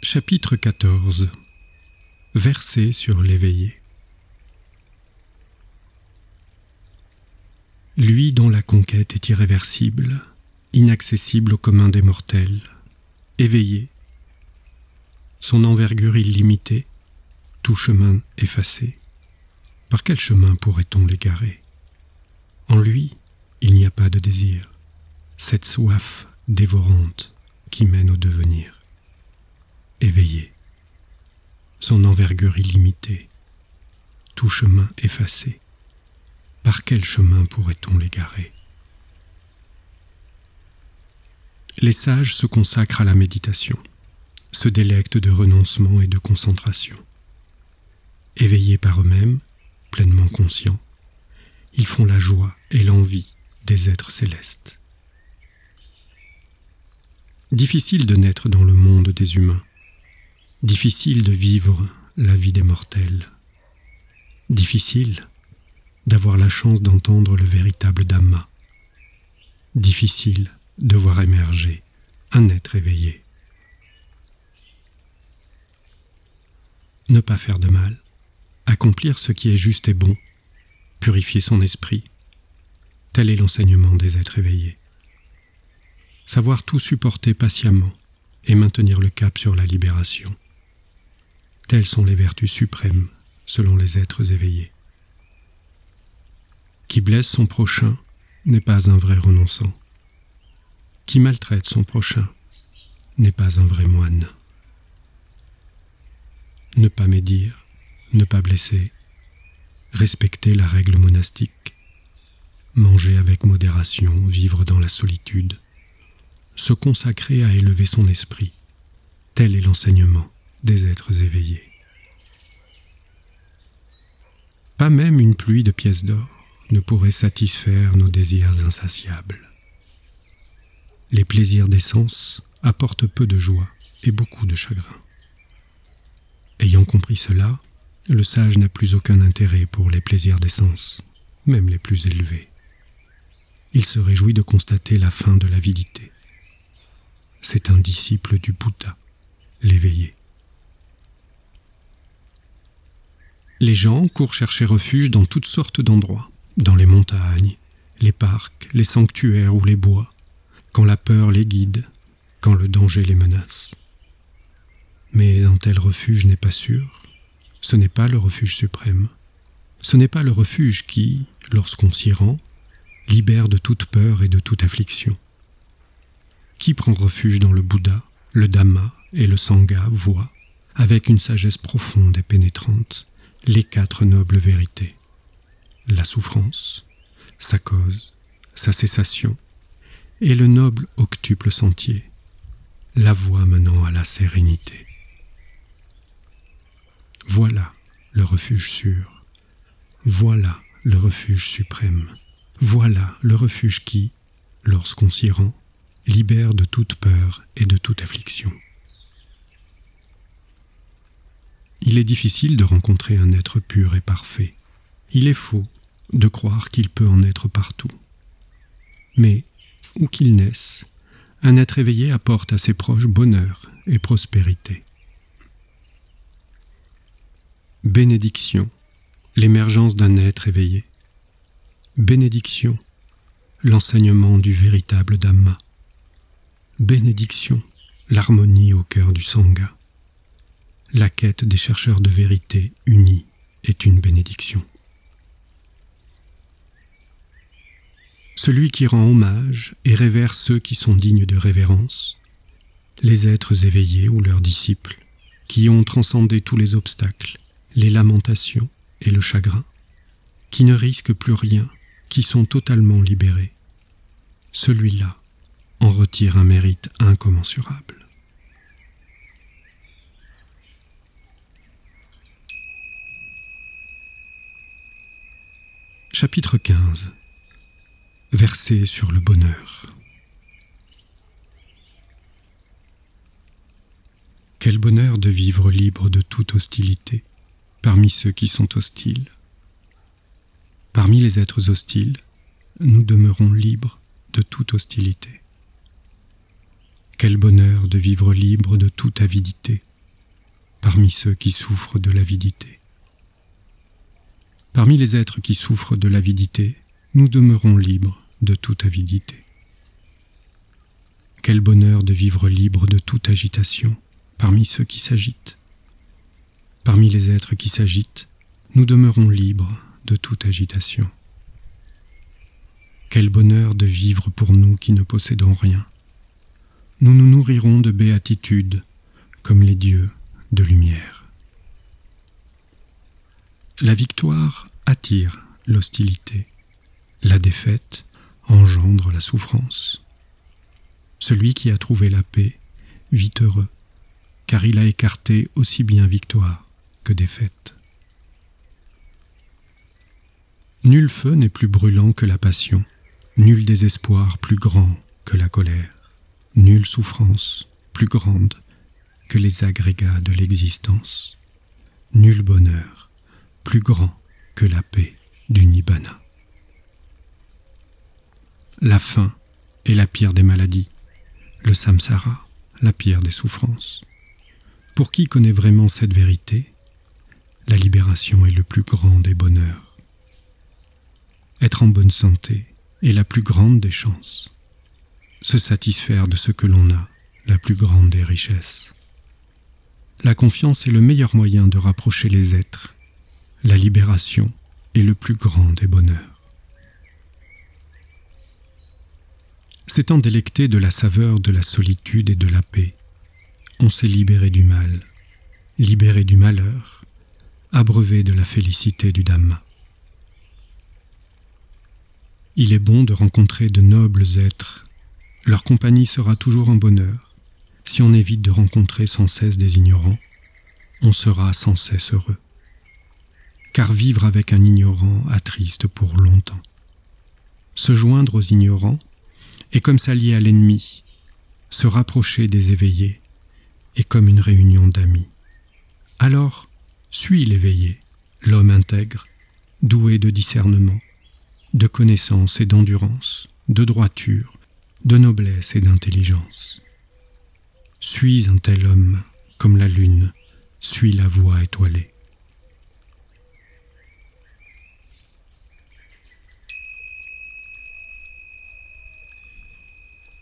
Chapitre 14 Verset sur l'éveillé. Lui dont la conquête est irréversible, inaccessible au commun des mortels, éveillé, son envergure illimitée, tout chemin effacé, par quel chemin pourrait-on l'égarer? En lui, il n'y a pas de désir, cette soif dévorante qui mène au devenir éveillé, son envergure illimitée, tout chemin effacé. Par quel chemin pourrait-on l'égarer? Les sages se consacrent à la méditation, se délectent de renoncement et de concentration. Éveillés par eux-mêmes, pleinement conscients, ils font la joie et l'envie des êtres célestes. Difficile de naître dans le monde des humains, Difficile de vivre la vie des mortels. Difficile d'avoir la chance d'entendre le véritable Dhamma. Difficile de voir émerger un être éveillé. Ne pas faire de mal, accomplir ce qui est juste et bon, purifier son esprit, tel est l'enseignement des êtres éveillés. Savoir tout supporter patiemment et maintenir le cap sur la libération. Telles sont les vertus suprêmes selon les êtres éveillés. Qui blesse son prochain n'est pas un vrai renonçant. Qui maltraite son prochain n'est pas un vrai moine. Ne pas médire, ne pas blesser, respecter la règle monastique, manger avec modération, vivre dans la solitude, se consacrer à élever son esprit, tel est l'enseignement des êtres éveillés. Pas même une pluie de pièces d'or ne pourrait satisfaire nos désirs insatiables. Les plaisirs des sens apportent peu de joie et beaucoup de chagrin. Ayant compris cela, le sage n'a plus aucun intérêt pour les plaisirs des sens, même les plus élevés. Il se réjouit de constater la fin de l'avidité. C'est un disciple du Bouddha, l'éveillé. Les gens courent chercher refuge dans toutes sortes d'endroits, dans les montagnes, les parcs, les sanctuaires ou les bois, quand la peur les guide, quand le danger les menace. Mais un tel refuge n'est pas sûr, ce n'est pas le refuge suprême, ce n'est pas le refuge qui, lorsqu'on s'y rend, libère de toute peur et de toute affliction. Qui prend refuge dans le Bouddha, le Dhamma et le Sangha voit, avec une sagesse profonde et pénétrante, les quatre nobles vérités. La souffrance, sa cause, sa cessation, et le noble octuple sentier, la voie menant à la sérénité. Voilà le refuge sûr, voilà le refuge suprême, voilà le refuge qui, lorsqu'on s'y rend, libère de toute peur et de toute affliction. Il est difficile de rencontrer un être pur et parfait. Il est faux de croire qu'il peut en être partout. Mais, où qu'il naisse, un être éveillé apporte à ses proches bonheur et prospérité. Bénédiction, l'émergence d'un être éveillé. Bénédiction, l'enseignement du véritable Dhamma. Bénédiction, l'harmonie au cœur du Sangha. La quête des chercheurs de vérité unis est une bénédiction. Celui qui rend hommage et révère ceux qui sont dignes de révérence, les êtres éveillés ou leurs disciples, qui ont transcendé tous les obstacles, les lamentations et le chagrin, qui ne risquent plus rien, qui sont totalement libérés. Celui-là en retire un mérite incommensurable. Chapitre 15 Verset sur le bonheur. Quel bonheur de vivre libre de toute hostilité parmi ceux qui sont hostiles. Parmi les êtres hostiles, nous demeurons libres de toute hostilité. Quel bonheur de vivre libre de toute avidité parmi ceux qui souffrent de l'avidité. Parmi les êtres qui souffrent de l'avidité, nous demeurons libres de toute avidité. Quel bonheur de vivre libre de toute agitation parmi ceux qui s'agitent. Parmi les êtres qui s'agitent, nous demeurons libres de toute agitation. Quel bonheur de vivre pour nous qui ne possédons rien. Nous nous nourrirons de béatitude comme les dieux de lumière. La victoire attire l'hostilité. La défaite engendre la souffrance. Celui qui a trouvé la paix vit heureux, car il a écarté aussi bien victoire que défaite. Nul feu n'est plus brûlant que la passion, nul désespoir plus grand que la colère, nulle souffrance plus grande que les agrégats de l'existence, nul bonheur plus grand que la paix du Nibbana. La faim est la pire des maladies, le samsara, la pire des souffrances. Pour qui connaît vraiment cette vérité, la libération est le plus grand des bonheurs. Être en bonne santé est la plus grande des chances. Se satisfaire de ce que l'on a, la plus grande des richesses. La confiance est le meilleur moyen de rapprocher les êtres. La libération est le plus grand des bonheurs. S'étant délecté de la saveur de la solitude et de la paix, on s'est libéré du mal, libéré du malheur, abreuvé de la félicité du Dhamma. Il est bon de rencontrer de nobles êtres. Leur compagnie sera toujours un bonheur. Si on évite de rencontrer sans cesse des ignorants, on sera sans cesse heureux. Car vivre avec un ignorant attriste pour longtemps. Se joindre aux ignorants et comme s'allier à l'ennemi, se rapprocher des éveillés est comme une réunion d'amis. Alors, Suis l'éveillé, l'homme intègre, doué de discernement, de connaissance et d'endurance, de droiture, de noblesse et d'intelligence. Suis un tel homme, comme la lune, suis la voie étoilée.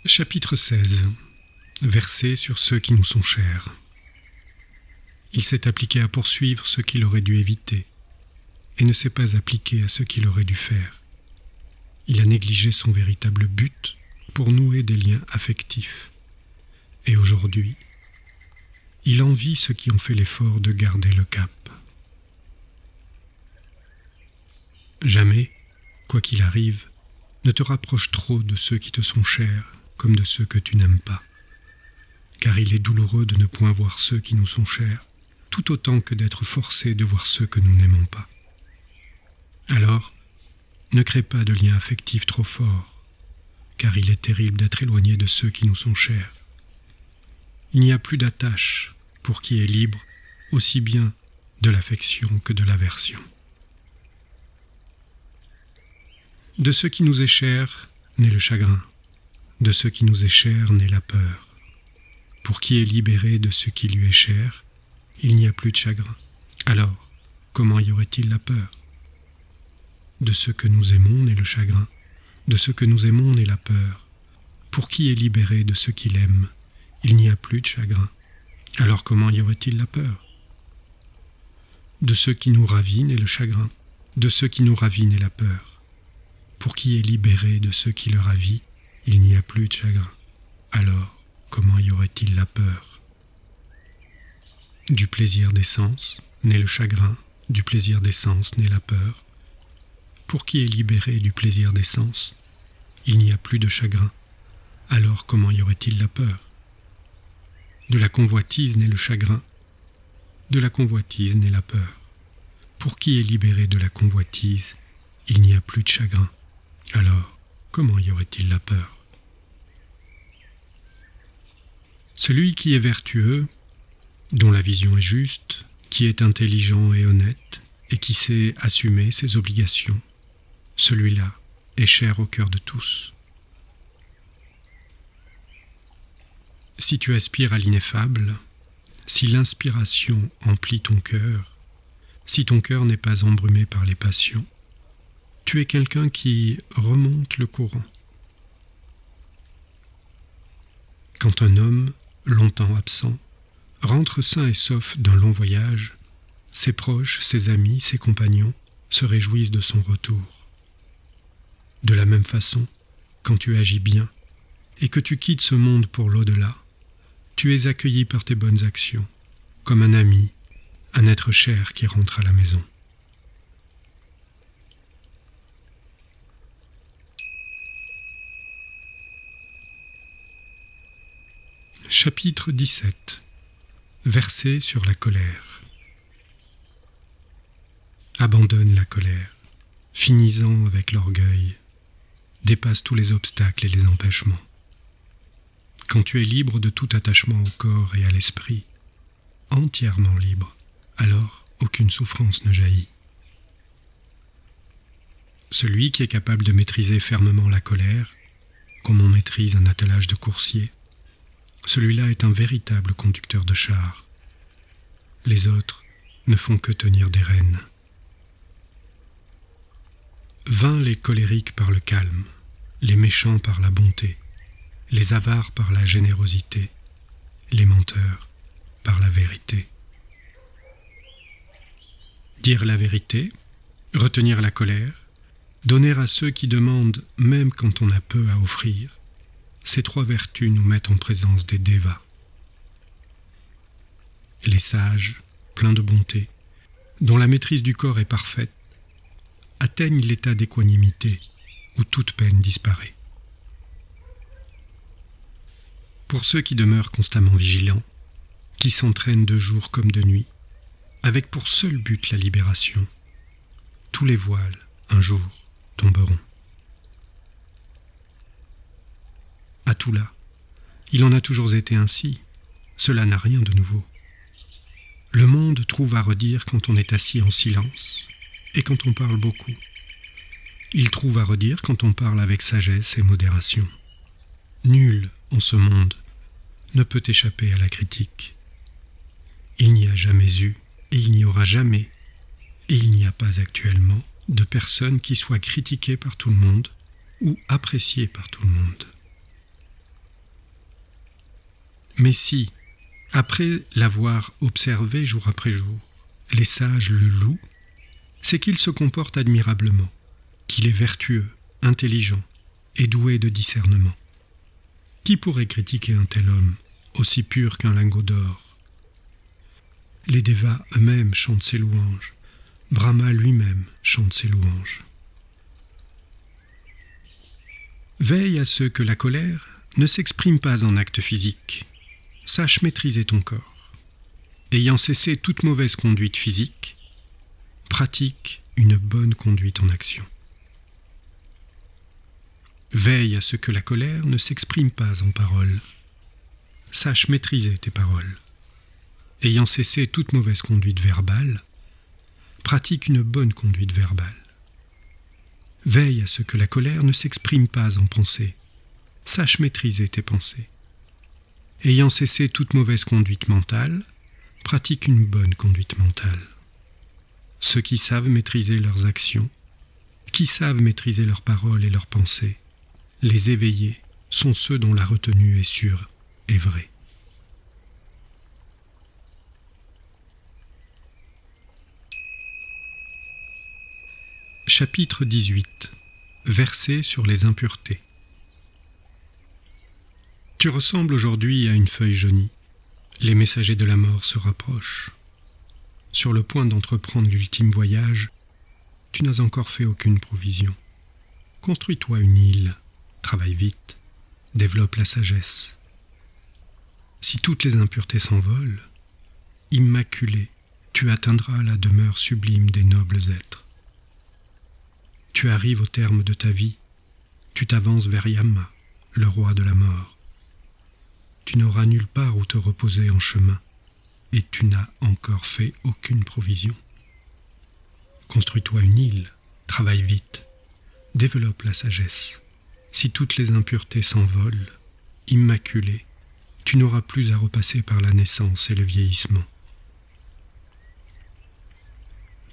Chapitre 16 Versé sur ceux qui nous sont chers. Il s'est appliqué à poursuivre ce qu'il aurait dû éviter, et ne s'est pas appliqué à ce qu'il aurait dû faire. Il a négligé son véritable but pour nouer des liens affectifs. Et aujourd'hui, il envie ceux qui ont fait l'effort de garder le cap. Jamais, quoi qu'il arrive, ne te rapproche trop de ceux qui te sont chers comme de ceux que tu n'aimes pas. Car il est douloureux de ne point voir ceux qui nous sont chers, tout autant que d'être forcé de voir ceux que nous n'aimons pas. Alors, ne crée pas de lien affectif trop fort, car il est terrible d'être éloigné de ceux qui nous sont chers. Il n'y a plus d'attache pour qui est libre, aussi bien de l'affection que de l'aversion. De ce qui nous est cher naît le chagrin, de ce qui nous est cher naît la peur. Pour qui est libéré de ce qui lui est cher, il n'y a plus de chagrin. Alors, comment y aurait-il la peur? De ce que nous aimons naît le chagrin, de ce que nous aimons naît la peur. Pour qui est libéré de ce qu'il aime, il n'y a plus de chagrin. Alors comment y aurait-il la peur? De ce qui nous ravine naît le chagrin, de ce qui nous ravine naît la peur. Pour qui est libéré de ce qui le ravit, il n'y a plus de chagrin. Alors, comment y aurait-il la peur? Du plaisir des sens naît le chagrin, du plaisir des sens naît la peur. Pour qui est libéré du plaisir des sens, il n'y a plus de chagrin. Alors comment y aurait-il la peur? De la convoitise naît le chagrin, de la convoitise naît la peur. Pour qui est libéré de la convoitise, il n'y a plus de chagrin. Alors, comment y aurait-il la peur? Celui qui est vertueux, dont la vision est juste, qui est intelligent et honnête, et qui sait assumer ses obligations, celui-là est cher au cœur de tous. Si tu aspires à l'ineffable, si l'inspiration emplit ton cœur, si ton cœur n'est pas embrumé par les passions, tu es quelqu'un qui remonte le courant. Quand un homme longtemps absent, rentre sain et sauf d'un long voyage, ses proches, ses amis, ses compagnons se réjouissent de son retour. De la même façon, quand tu agis bien et que tu quittes ce monde pour l'au-delà, tu es accueilli par tes bonnes actions, comme un ami, un être cher qui rentre à la maison. Chapitre 17 Verset sur la colère Abandonne la colère, finis-en avec l'orgueil, dépasse tous les obstacles et les empêchements. Quand tu es libre de tout attachement au corps et à l'esprit, entièrement libre, alors aucune souffrance ne jaillit. Celui qui est capable de maîtriser fermement la colère, comme on maîtrise un attelage de coursier, celui-là est un véritable conducteur de char. Les autres ne font que tenir des rênes. Vains les colériques par le calme, les méchants par la bonté, les avares par la générosité, les menteurs par la vérité. Dire la vérité, retenir la colère, donner à ceux qui demandent même quand on a peu à offrir, ces trois vertus nous mettent en présence des devas. Les sages, pleins de bonté, dont la maîtrise du corps est parfaite, atteignent l'état d'équanimité où toute peine disparaît. Pour ceux qui demeurent constamment vigilants, qui s'entraînent de jour comme de nuit, avec pour seul but la libération, tous les voiles, un jour, tomberont. À tout là. Il en a toujours été ainsi. Cela n'a rien de nouveau. Le monde trouve à redire quand on est assis en silence et quand on parle beaucoup. Il trouve à redire quand on parle avec sagesse et modération. Nul en ce monde ne peut échapper à la critique. Il n'y a jamais eu, et il n'y aura jamais, et il n'y a pas actuellement, de personne qui soit critiquée par tout le monde ou appréciée par tout le monde. Mais si, après l'avoir observé jour après jour, les sages le louent, c'est qu'il se comporte admirablement, qu'il est vertueux, intelligent et doué de discernement. Qui pourrait critiquer un tel homme, aussi pur qu'un lingot d'or? Les dévas eux-mêmes chantent ses louanges, Brahma lui-même chante ses louanges. Veille à ce que la colère ne s'exprime pas en actes physiques. Sache maîtriser ton corps. Ayant cessé toute mauvaise conduite physique, pratique une bonne conduite en action. Veille à ce que la colère ne s'exprime pas en paroles. Sache maîtriser tes paroles. Ayant cessé toute mauvaise conduite verbale, pratique une bonne conduite verbale. Veille à ce que la colère ne s'exprime pas en pensée. Sache maîtriser tes pensées. Ayant cessé toute mauvaise conduite mentale, pratique une bonne conduite mentale. Ceux qui savent maîtriser leurs actions, qui savent maîtriser leurs paroles et leurs pensées, les éveillés sont ceux dont la retenue est sûre et vraie. Chapitre 18 Verset sur les impuretés Tu ressembles aujourd'hui à une feuille jaunie. Les messagers de la mort se rapprochent. Sur le point d'entreprendre l'ultime voyage, tu n'as encore fait aucune provision. Construis-toi une île, travaille vite, développe la sagesse. Si toutes les impuretés s'envolent, immaculé, tu atteindras la demeure sublime des nobles êtres. Tu arrives au terme de ta vie, tu t'avances vers Yama, le roi de la mort. Tu n'auras nulle part où te reposer en chemin, et tu n'as encore fait aucune provision. Construis-toi une île, travaille vite, développe la sagesse. Si toutes les impuretés s'envolent, immaculé, tu n'auras plus à repasser par la naissance et le vieillissement.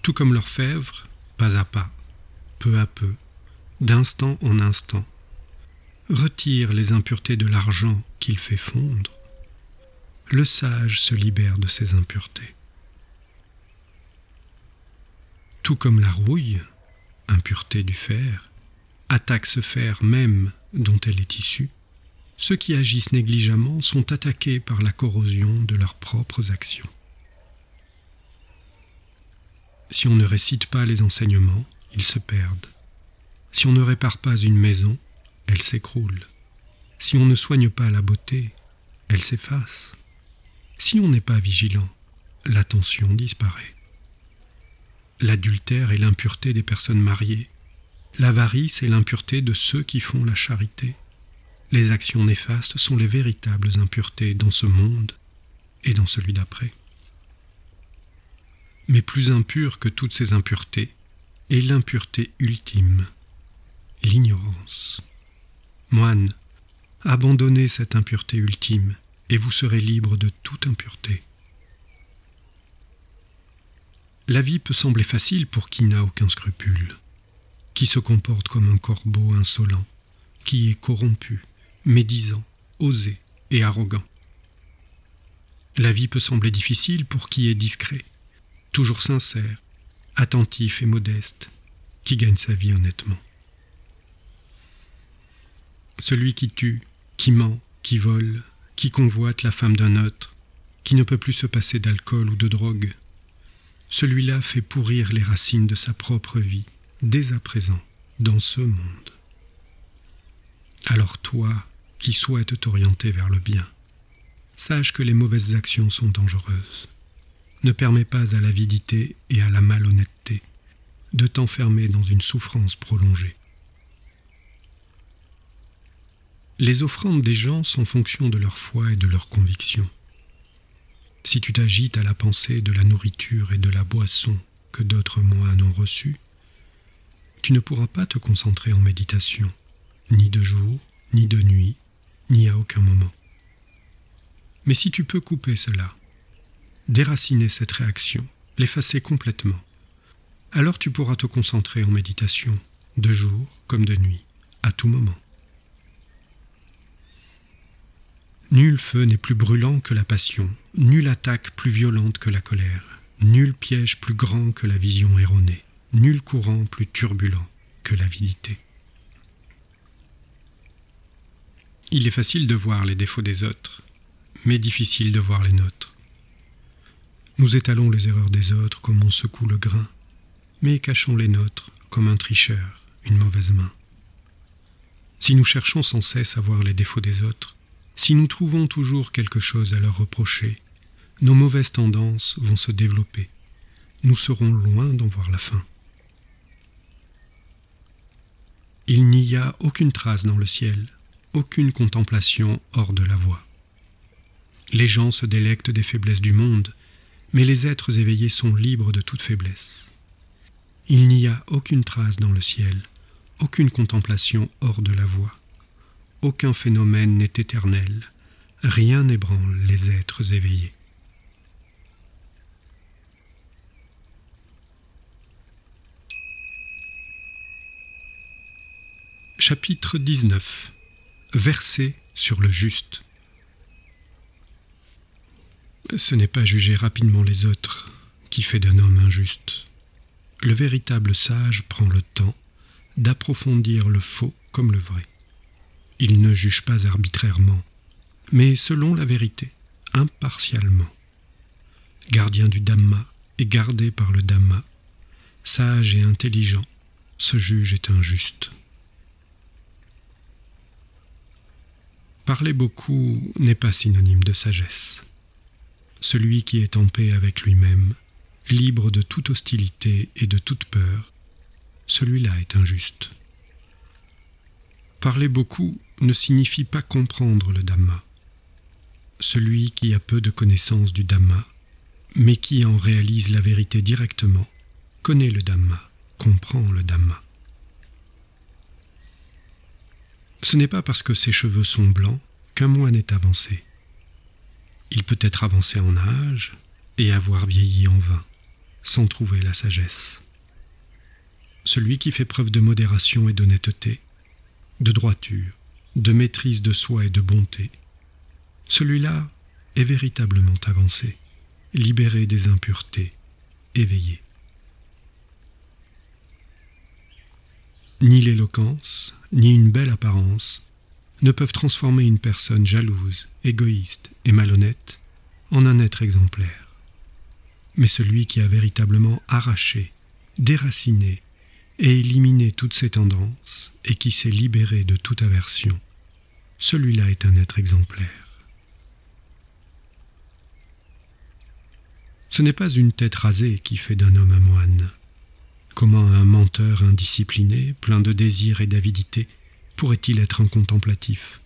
Tout comme l'orfèvre, pas à pas, peu à peu, d'instant en instant, retire les impuretés de l'argent qu'il fait fondre, le sage se libère de ces impuretés. Tout comme la rouille, impureté du fer, attaque ce fer même dont elle est issue, ceux qui agissent négligemment sont attaqués par la corrosion de leurs propres actions. Si on ne récite pas les enseignements, ils se perdent. Si on ne répare pas une maison, elle s'écroule. Si on ne soigne pas la beauté, elle s'efface. Si on n'est pas vigilant, l'attention disparaît. L'adultère est l'impureté des personnes mariées. L'avarice est l'impureté de ceux qui font la charité. Les actions néfastes sont les véritables impuretés dans ce monde et dans celui d'après. Mais plus impure que toutes ces impuretés, et l'impureté ultime, l'ignorance. Moine, abandonnez cette impureté ultime, et vous serez libre de toute impureté. La vie peut sembler facile pour qui n'a aucun scrupule, qui se comporte comme un corbeau insolent, qui est corrompu, médisant, osé et arrogant. La vie peut sembler difficile pour qui est discret, toujours sincère, attentif et modeste, qui gagne sa vie honnêtement. Celui qui tue, qui ment, qui vole, qui convoite la femme d'un autre, qui ne peut plus se passer d'alcool ou de drogue, celui-là fait pourrir les racines de sa propre vie, dès à présent, dans ce monde. Alors toi, qui souhaites t'orienter vers le bien, sache que les mauvaises actions sont dangereuses ne permet pas à l'avidité et à la malhonnêteté de t'enfermer dans une souffrance prolongée. Les offrandes des gens sont fonction de leur foi et de leur conviction. si tu t'agites à la pensée de la nourriture et de la boisson que d'autres moines ont reçues, tu ne pourras pas te concentrer en méditation, ni de jour, ni de nuit, ni à aucun moment. Mais si tu peux couper cela, déraciner cette réaction, l'effacer complètement, alors tu pourras te concentrer en méditation, de jour comme de nuit, à tout moment. Nul feu n'est plus brûlant que la passion, nulle attaque plus violente que la colère, nul piège plus grand que la vision erronée, nul courant plus turbulent que l'avidité. Il est facile de voir les défauts des autres, mais difficile de voir les nôtres. Nous étalons les erreurs des autres comme on secoue le grain, mais cachons les nôtres comme un tricheur, une mauvaise main. Si nous cherchons sans cesse à voir les défauts des autres, si nous trouvons toujours quelque chose à leur reprocher, nos mauvaises tendances vont se développer. Nous serons loin d'en voir la fin. Il n'y a aucune trace dans le ciel, aucune contemplation hors de la voie. Les gens se délectent des faiblesses du monde, mais les êtres éveillés sont libres de toute faiblesse. Il n'y a aucune trace dans le ciel, aucune contemplation hors de la voie. Aucun phénomène n'est éternel, rien n'ébranle les êtres éveillés. Chapitre 19 Verset sur le juste Ce n'est pas juger rapidement les autres qui fait d'un homme injuste. Le véritable sage prend le temps d'approfondir le faux comme le vrai. Il ne juge pas arbitrairement, mais selon la vérité, impartialement. Gardien du Dhamma et gardé par le Dhamma, sage et intelligent, ce juge est injuste. Parler beaucoup n'est pas synonyme de sagesse. Celui qui est en paix avec lui-même, libre de toute hostilité et de toute peur, celui-là est injuste. Parler beaucoup ne signifie pas comprendre le Dhamma. Celui qui a peu de connaissance du Dhamma, mais qui en réalise la vérité directement, connaît le Dhamma, comprend le Dhamma. Ce n'est pas parce que ses cheveux sont blancs qu'un moine est avancé. Il peut être avancé en âge et avoir vieilli en vain, sans trouver la sagesse. Celui qui fait preuve de modération et d'honnêteté de droiture, de maîtrise de soi et de bonté, celui-là est véritablement avancé, libéré des impuretés, éveillé. Ni l'éloquence, ni une belle apparence ne peuvent transformer une personne jalouse, égoïste et malhonnête en un être exemplaire. Mais celui qui a véritablement arraché, déraciné et éliminer toutes ces tendances et qui s'est libéré de toute aversion, celui-là est un être exemplaire. Ce n'est pas une tête rasée qui fait d'un homme un moine. Comment un menteur indiscipliné, plein de désirs et d'avidité, pourrait-il être un contemplatif?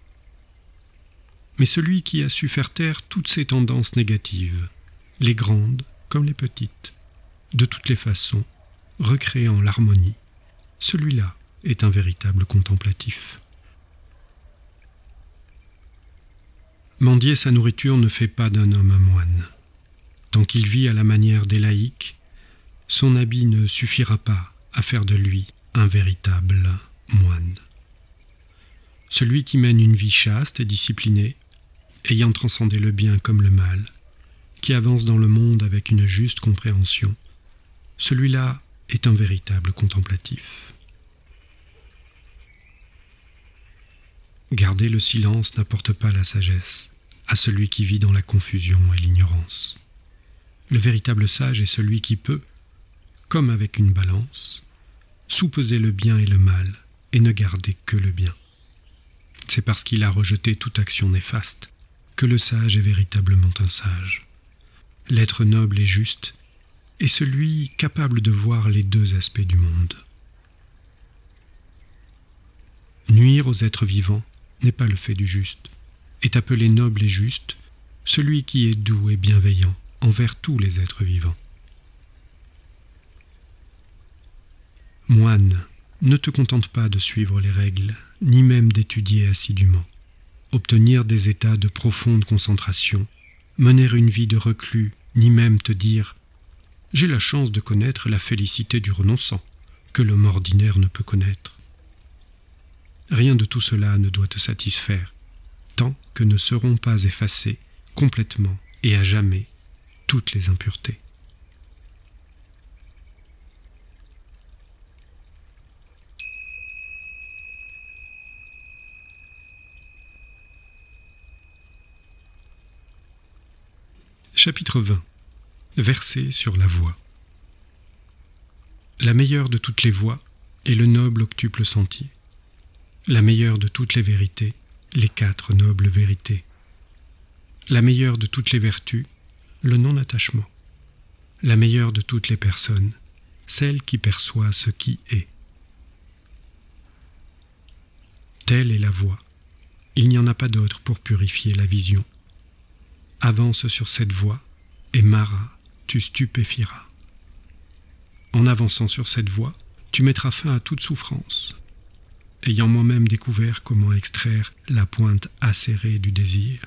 Mais celui qui a su faire taire toutes ces tendances négatives, les grandes comme les petites, de toutes les façons, recréant l'harmonie, celui-là est un véritable contemplatif. Mendier sa nourriture ne fait pas d'un homme un moine. Tant qu'il vit à la manière des laïcs, son habit ne suffira pas à faire de lui un véritable moine. Celui qui mène une vie chaste et disciplinée, ayant transcendé le bien comme le mal, qui avance dans le monde avec une juste compréhension, celui-là est un véritable contemplatif. Garder le silence n'apporte pas la sagesse à celui qui vit dans la confusion et l'ignorance. Le véritable sage est celui qui peut, comme avec une balance, sous-peser le bien et le mal et ne garder que le bien. C'est parce qu'il a rejeté toute action néfaste que le sage est véritablement un sage. L'être noble et juste est celui capable de voir les deux aspects du monde. Nuire aux êtres vivants n'est pas le fait du juste, est appelé noble et juste celui qui est doux et bienveillant envers tous les êtres vivants. Moine, ne te contente pas de suivre les règles, ni même d'étudier assidûment. Obtenir des états de profonde concentration, mener une vie de reclus, ni même te dire J'ai la chance de connaître la félicité du renonçant, que l'homme ordinaire ne peut connaître. Rien de tout cela ne doit te satisfaire, tant que ne seront pas effacées complètement et à jamais toutes les impuretés. Chapitre 20 Verset sur la voie La meilleure de toutes les voies est le noble octuple sentier. La meilleure de toutes les vérités, les quatre nobles vérités. La meilleure de toutes les vertus, le non-attachement. La meilleure de toutes les personnes, celle qui perçoit ce qui est. Telle est la voie. Il n'y en a pas d'autre pour purifier la vision. Avance sur cette voie, et Mara, tu stupéfieras. En avançant sur cette voie, tu mettras fin à toute souffrance. Ayant moi-même découvert comment extraire la pointe acérée du désir,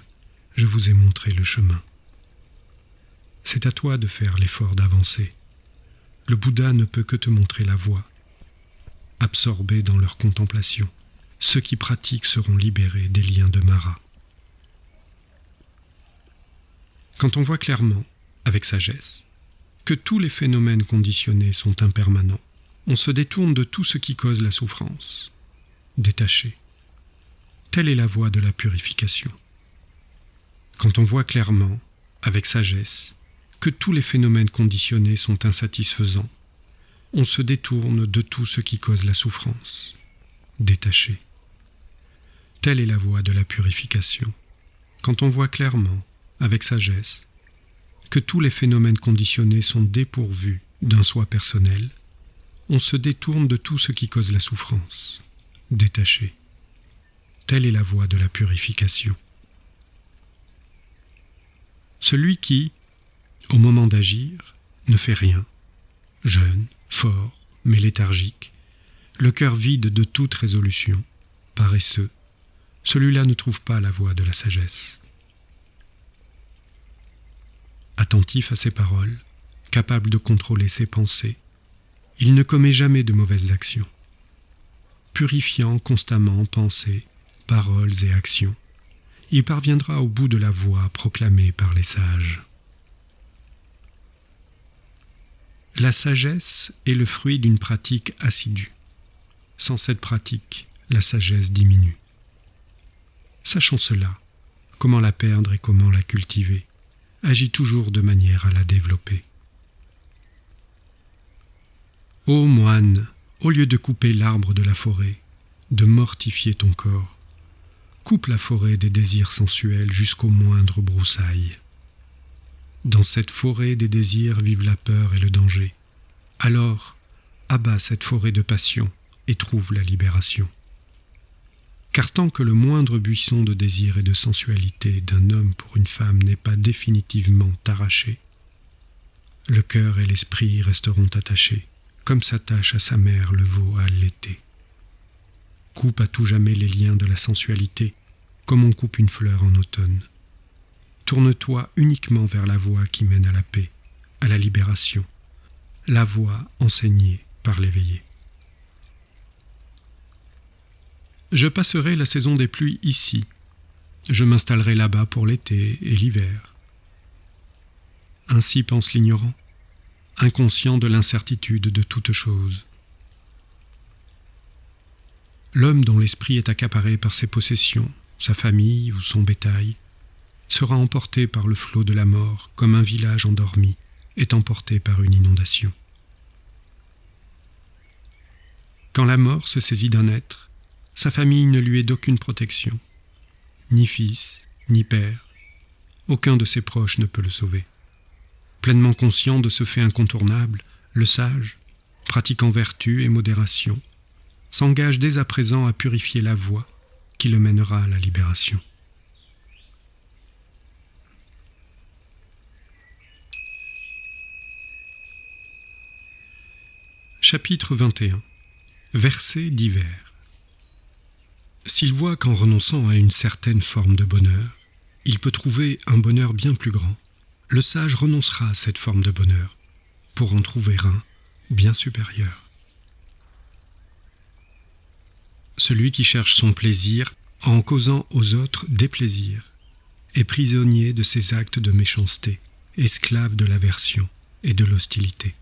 je vous ai montré le chemin. C'est à toi de faire l'effort d'avancer. Le Bouddha ne peut que te montrer la voie. Absorbés dans leur contemplation, ceux qui pratiquent seront libérés des liens de Mara. Quand on voit clairement, avec sagesse, que tous les phénomènes conditionnés sont impermanents, on se détourne de tout ce qui cause la souffrance. Détaché. Telle est la voie de la purification. Quand on voit clairement, avec sagesse, que tous les phénomènes conditionnés sont insatisfaisants, on se détourne de tout ce qui cause la souffrance. Détaché. Telle est la voie de la purification. Quand on voit clairement, avec sagesse, que tous les phénomènes conditionnés sont dépourvus d'un soi personnel, on se détourne de tout ce qui cause la souffrance, détaché. Telle est la voie de la purification. Celui qui, au moment d'agir, ne fait rien, jeune, fort, mais léthargique, le cœur vide de toute résolution, paresseux, celui-là ne trouve pas la voie de la sagesse attentif à ses paroles, capable de contrôler ses pensées, il ne commet jamais de mauvaises actions. Purifiant constamment pensées, paroles et actions, il parviendra au bout de la voie proclamée par les sages. La sagesse est le fruit d'une pratique assidue. Sans cette pratique, la sagesse diminue. Sachant cela, comment la perdre et comment la cultiver? Agit toujours de manière à la développer. Ô moine, au lieu de couper l'arbre de la forêt, de mortifier ton corps, coupe la forêt des désirs sensuels jusqu'au moindre broussailles. Dans cette forêt des désirs vivent la peur et le danger. Alors, abat cette forêt de passion et trouve la libération car tant que le moindre buisson de désir et de sensualité d'un homme pour une femme n'est pas définitivement arraché, le cœur et l'esprit resteront attachés, comme s'attache à sa mère le veau à l'été. Coupe à tout jamais les liens de la sensualité, comme on coupe une fleur en automne. Tourne-toi uniquement vers la voie qui mène à la paix, à la libération, la voie enseignée par l'éveillé. Je passerai la saison des pluies ici. Je m'installerai là-bas pour l'été et l'hiver. Ainsi pense l'ignorant, inconscient de l'incertitude de toute chose. L'homme dont l'esprit est accaparé par ses possessions, sa famille ou son bétail, sera emporté par le flot de la mort comme un village endormi est emporté par une inondation. Quand la mort se saisit d'un être, sa famille ne lui est d'aucune protection. Ni fils, ni père. Aucun de ses proches ne peut le sauver. Pleinement conscient de ce fait incontournable, le sage, pratiquant vertu et modération, s'engage dès à présent à purifier la voie qui le mènera à la libération. Chapitre 21 Versets divers s'il voit qu'en renonçant à une certaine forme de bonheur, il peut trouver un bonheur bien plus grand, le sage renoncera à cette forme de bonheur pour en trouver un bien supérieur. Celui qui cherche son plaisir en causant aux autres des plaisirs est prisonnier de ses actes de méchanceté, esclave de l'aversion et de l'hostilité.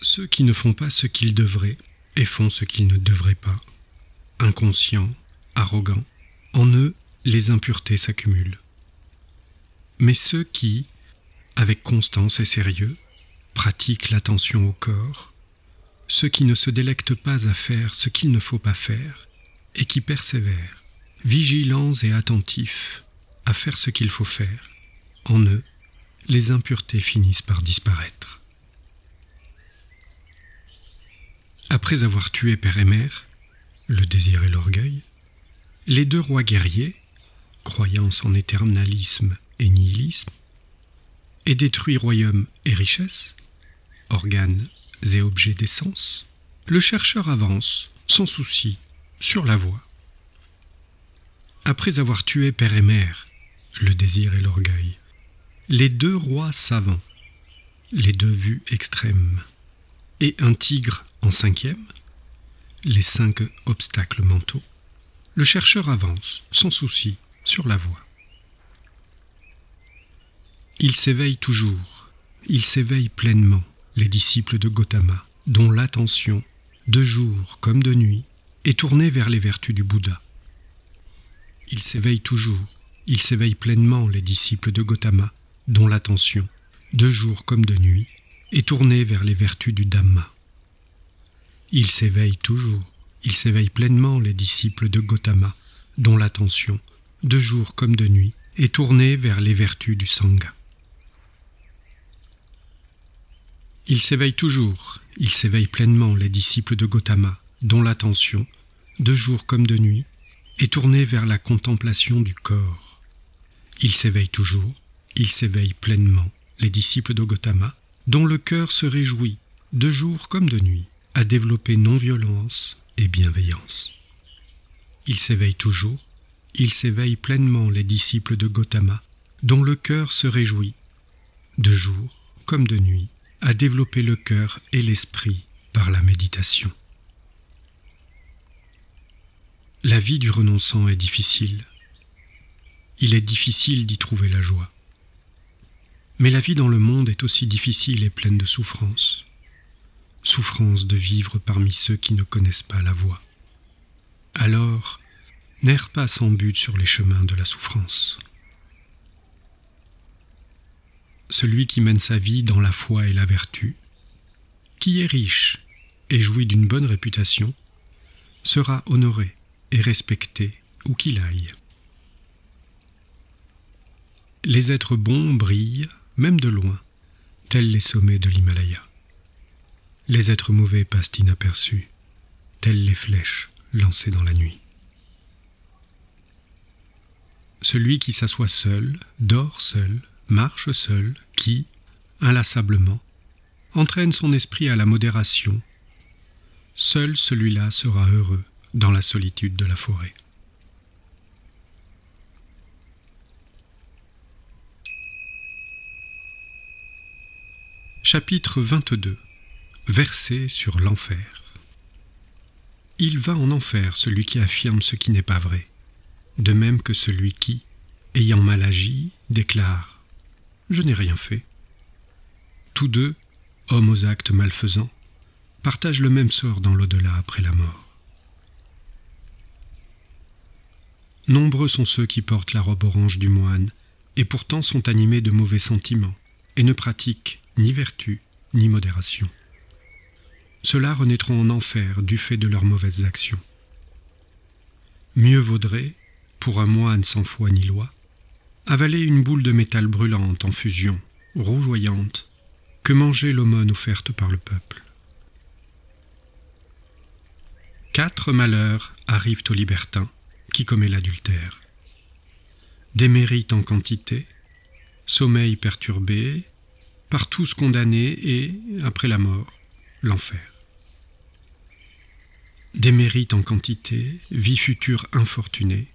Ceux qui ne font pas ce qu'ils devraient et font ce qu'ils ne devraient pas, inconscients, arrogants, en eux les impuretés s'accumulent. Mais ceux qui, avec constance et sérieux, pratiquent l'attention au corps, ceux qui ne se délectent pas à faire ce qu'il ne faut pas faire, et qui persévèrent, vigilants et attentifs, à faire ce qu'il faut faire, en eux, les impuretés finissent par disparaître. Après avoir tué père et mère, le désir et l'orgueil, les deux rois guerriers, croyance en éternalisme et nihilisme, et détruit royaume et richesse, organes et objets d'essence, le chercheur avance, sans souci, sur la voie. Après avoir tué père et mère, le désir et l'orgueil, les deux rois savants, les deux vues extrêmes, et un tigre en cinquième, les cinq obstacles mentaux, le chercheur avance, sans souci, sur la voie. Il s'éveille toujours, il s'éveille pleinement, les disciples de Gautama, dont l'attention, de jour comme de nuit, est tournée vers les vertus du Bouddha. Il s'éveille toujours, il s'éveille pleinement, les disciples de Gautama, dont l'attention, de jour comme de nuit, est tournée vers les vertus du Dhamma. Il s'éveille toujours, il s'éveille pleinement les disciples de Gautama, dont l'attention, de jour comme de nuit, est tournée vers les vertus du Sangha. Il s'éveille toujours, il s'éveille pleinement les disciples de Gautama, dont l'attention, de jour comme de nuit, est tournée vers la contemplation du corps. Il s'éveille toujours, il s'éveille pleinement les disciples de Gautama, dont le cœur se réjouit, de jour comme de nuit, à développer non-violence et bienveillance. Il s'éveille toujours, il s'éveille pleinement les disciples de Gautama, dont le cœur se réjouit, de jour comme de nuit, à développer le cœur et l'esprit par la méditation. La vie du renonçant est difficile. Il est difficile d'y trouver la joie. Mais la vie dans le monde est aussi difficile et pleine de souffrances souffrance de vivre parmi ceux qui ne connaissent pas la voie. Alors, n'erre pas sans but sur les chemins de la souffrance. Celui qui mène sa vie dans la foi et la vertu, qui est riche et jouit d'une bonne réputation, sera honoré et respecté où qu'il aille. Les êtres bons brillent, même de loin, tels les sommets de l'Himalaya. Les êtres mauvais passent inaperçus, telles les flèches lancées dans la nuit. Celui qui s'assoit seul, dort seul, marche seul, qui, inlassablement, entraîne son esprit à la modération, seul celui-là sera heureux dans la solitude de la forêt. Chapitre 22 versé sur l'enfer. Il va en enfer celui qui affirme ce qui n'est pas vrai, de même que celui qui, ayant mal agi, déclare ⁇ Je n'ai rien fait ⁇ Tous deux, hommes aux actes malfaisants, partagent le même sort dans l'au-delà après la mort. Nombreux sont ceux qui portent la robe orange du moine, et pourtant sont animés de mauvais sentiments, et ne pratiquent ni vertu ni modération ceux-là renaîtront en enfer du fait de leurs mauvaises actions. Mieux vaudrait, pour un moine sans foi ni loi, avaler une boule de métal brûlante en fusion, rougeoyante, que manger l'aumône offerte par le peuple. Quatre malheurs arrivent au libertin qui commet l'adultère. Des mérites en quantité, sommeil perturbé, par tous condamnés et, après la mort, l'enfer. Des mérites en quantité, vie future infortunée,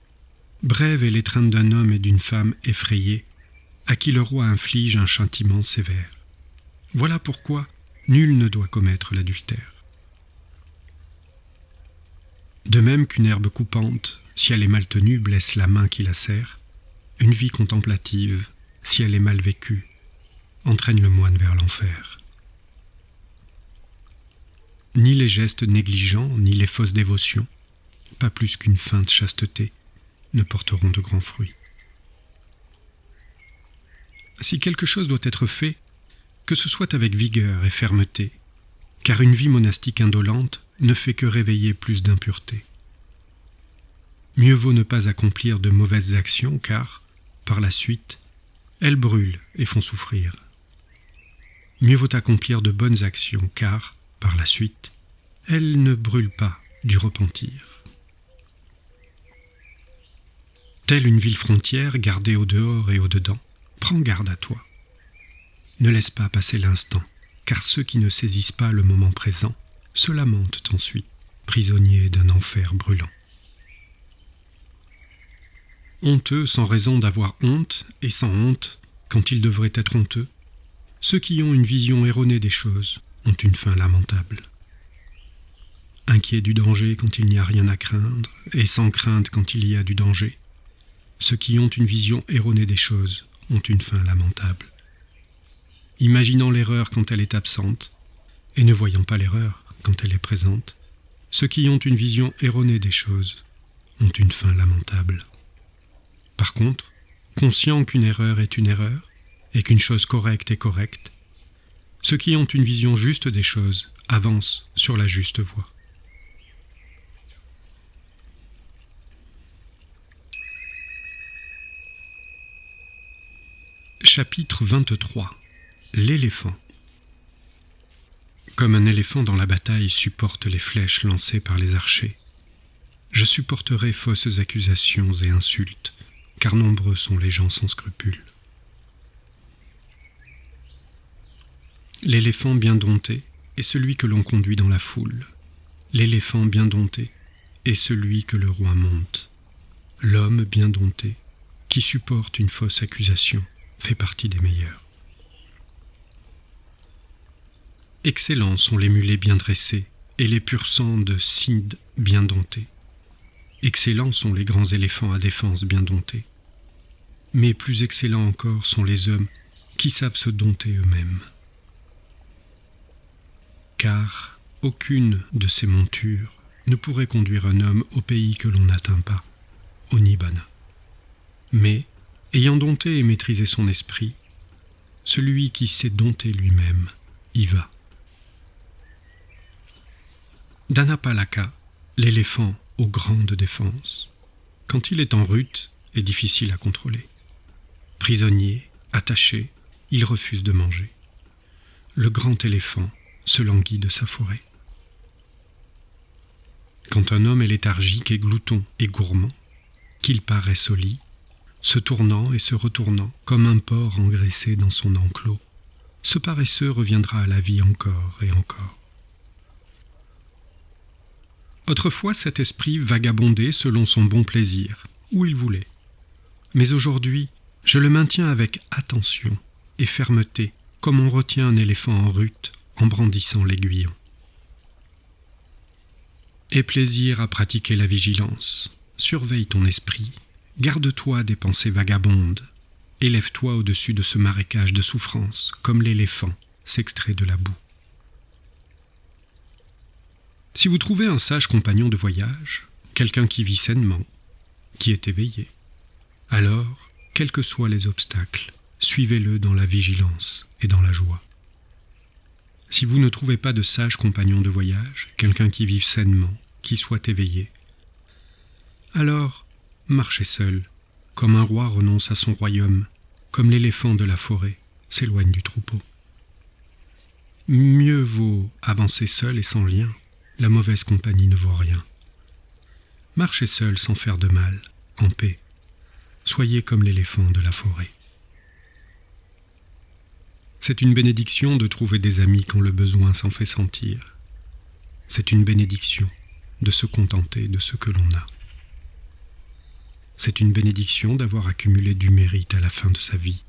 brève est l'étreinte d'un homme et d'une femme effrayés, à qui le roi inflige un châtiment sévère. Voilà pourquoi nul ne doit commettre l'adultère. De même qu'une herbe coupante, si elle est mal tenue, blesse la main qui la serre, une vie contemplative, si elle est mal vécue, entraîne le moine vers l'enfer. Ni les gestes négligents, ni les fausses dévotions, pas plus qu'une feinte chasteté, ne porteront de grands fruits. Si quelque chose doit être fait, que ce soit avec vigueur et fermeté, car une vie monastique indolente ne fait que réveiller plus d'impureté. Mieux vaut ne pas accomplir de mauvaises actions, car, par la suite, elles brûlent et font souffrir. Mieux vaut accomplir de bonnes actions, car, par la suite, elles ne brûlent pas du repentir. Telle une ville frontière gardée au dehors et au dedans, prends garde à toi. Ne laisse pas passer l'instant, car ceux qui ne saisissent pas le moment présent se lamentent ensuite, prisonniers d'un enfer brûlant. Honteux sans raison d'avoir honte, et sans honte quand ils devraient être honteux, ceux qui ont une vision erronée des choses ont une fin lamentable. Inquiets du danger quand il n'y a rien à craindre, et sans crainte quand il y a du danger, ceux qui ont une vision erronée des choses ont une fin lamentable imaginant l'erreur quand elle est absente, et ne voyant pas l'erreur quand elle est présente, ceux qui ont une vision erronée des choses ont une fin lamentable. Par contre, conscients qu'une erreur est une erreur, et qu'une chose correcte est correcte, ceux qui ont une vision juste des choses avancent sur la juste voie. Chapitre 23 L'éléphant. Comme un éléphant dans la bataille supporte les flèches lancées par les archers, je supporterai fausses accusations et insultes, car nombreux sont les gens sans scrupules. L'éléphant bien dompté est celui que l'on conduit dans la foule. L'éléphant bien dompté est celui que le roi monte. L'homme bien dompté, qui supporte une fausse accusation, fait partie des meilleurs. Excellents sont les mulets bien dressés et les purs sangs de Cid bien domptés. Excellents sont les grands éléphants à défense bien domptés. Mais plus excellents encore sont les hommes qui savent se dompter eux-mêmes. Car aucune de ces montures ne pourrait conduire un homme au pays que l'on n'atteint pas, au Nibbana. Mais, ayant dompté et maîtrisé son esprit, celui qui sait dompter lui-même y va. Danapalaka, l'éléphant aux grandes défenses, quand il est en rute, est difficile à contrôler. Prisonnier, attaché, il refuse de manger. Le grand éléphant se languit de sa forêt. Quand un homme est léthargique et glouton et gourmand, qu'il paraît au lit, se tournant et se retournant comme un porc engraissé dans son enclos, ce paresseux reviendra à la vie encore et encore. Autrefois cet esprit vagabondait selon son bon plaisir, où il voulait. Mais aujourd'hui, je le maintiens avec attention et fermeté, comme on retient un éléphant en rute en brandissant l'aiguillon. Aie plaisir à pratiquer la vigilance, surveille ton esprit, garde-toi des pensées vagabondes, élève-toi au-dessus de ce marécage de souffrance, comme l'éléphant s'extrait de la boue. Si vous trouvez un sage compagnon de voyage, quelqu'un qui vit sainement, qui est éveillé, alors, quels que soient les obstacles, suivez-le dans la vigilance et dans la joie. Si vous ne trouvez pas de sage compagnon de voyage, quelqu'un qui vive sainement, qui soit éveillé, alors marchez seul, comme un roi renonce à son royaume, comme l'éléphant de la forêt s'éloigne du troupeau. Mieux vaut avancer seul et sans lien la mauvaise compagnie ne vaut rien. Marchez seul sans faire de mal, en paix. Soyez comme l'éléphant de la forêt. C'est une bénédiction de trouver des amis quand le besoin s'en fait sentir. C'est une bénédiction de se contenter de ce que l'on a. C'est une bénédiction d'avoir accumulé du mérite à la fin de sa vie.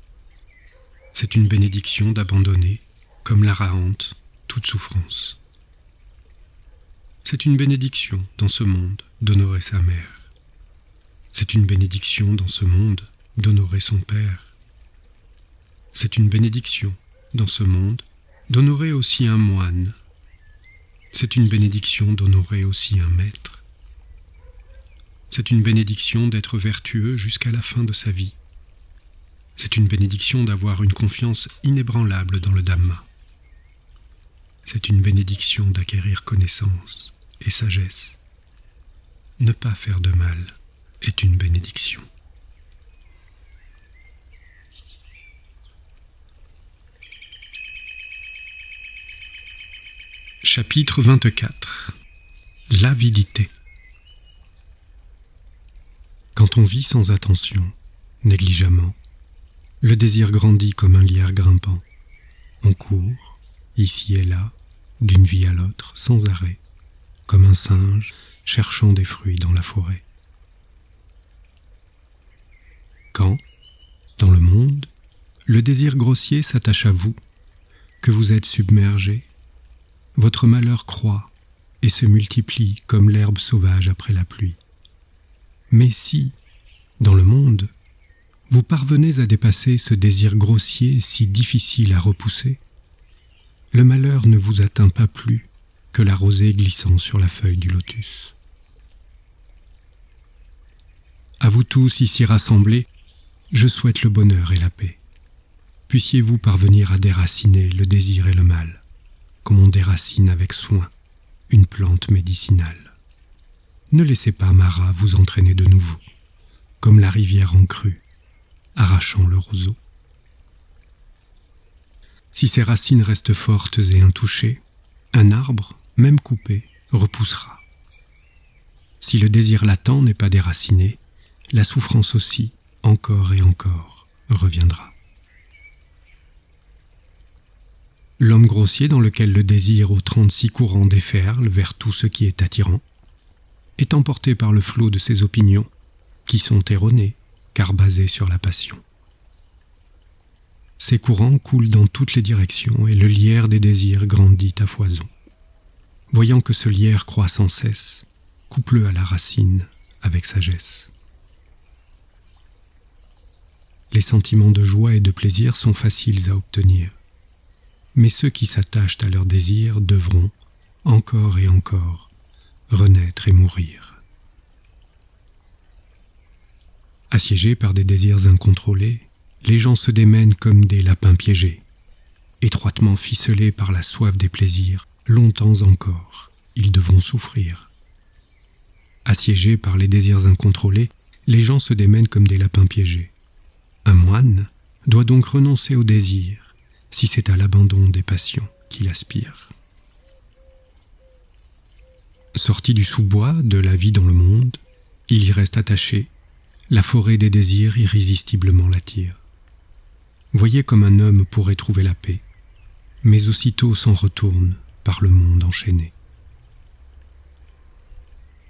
C'est une bénédiction d'abandonner, comme la rahante, toute souffrance. C'est une bénédiction dans ce monde d'honorer sa mère. C'est une bénédiction dans ce monde d'honorer son père. C'est une bénédiction dans ce monde d'honorer aussi un moine. C'est une bénédiction d'honorer aussi un maître. C'est une bénédiction d'être vertueux jusqu'à la fin de sa vie. C'est une bénédiction d'avoir une confiance inébranlable dans le Dhamma. C'est une bénédiction d'acquérir connaissance et sagesse. Ne pas faire de mal est une bénédiction. Chapitre 24 L'avidité quand on vit sans attention, négligemment, le désir grandit comme un lierre grimpant. On court, ici et là, d'une vie à l'autre, sans arrêt, comme un singe cherchant des fruits dans la forêt. Quand, dans le monde, le désir grossier s'attache à vous, que vous êtes submergé, votre malheur croît et se multiplie comme l'herbe sauvage après la pluie. Mais si, dans le monde, vous parvenez à dépasser ce désir grossier si difficile à repousser, le malheur ne vous atteint pas plus que la rosée glissant sur la feuille du lotus. À vous tous ici rassemblés, je souhaite le bonheur et la paix. Puissiez-vous parvenir à déraciner le désir et le mal, comme on déracine avec soin une plante médicinale. Ne laissez pas Mara vous entraîner de nouveau, comme la rivière en crue, arrachant le roseau. Si ses racines restent fortes et intouchées, un arbre, même coupé, repoussera. Si le désir latent n'est pas déraciné, la souffrance aussi, encore et encore, reviendra. L'homme grossier dans lequel le désir aux trente-six courants déferle vers tout ce qui est attirant, est emporté par le flot de ses opinions, qui sont erronées, car basées sur la passion. Ces courants coulent dans toutes les directions et le lierre des désirs grandit à foison. Voyant que ce lierre croît sans cesse, coupe-le à la racine avec sagesse. Les sentiments de joie et de plaisir sont faciles à obtenir, mais ceux qui s'attachent à leurs désirs devront, encore et encore, renaître et mourir. Assiégés par des désirs incontrôlés, les gens se démènent comme des lapins piégés. Étroitement ficelés par la soif des plaisirs, longtemps encore, ils devront souffrir. Assiégés par les désirs incontrôlés, les gens se démènent comme des lapins piégés. Un moine doit donc renoncer au désir, si c'est à l'abandon des passions qu'il aspire. Sorti du sous-bois de la vie dans le monde, il y reste attaché, la forêt des désirs irrésistiblement l'attire. Voyez comme un homme pourrait trouver la paix, mais aussitôt s'en retourne par le monde enchaîné.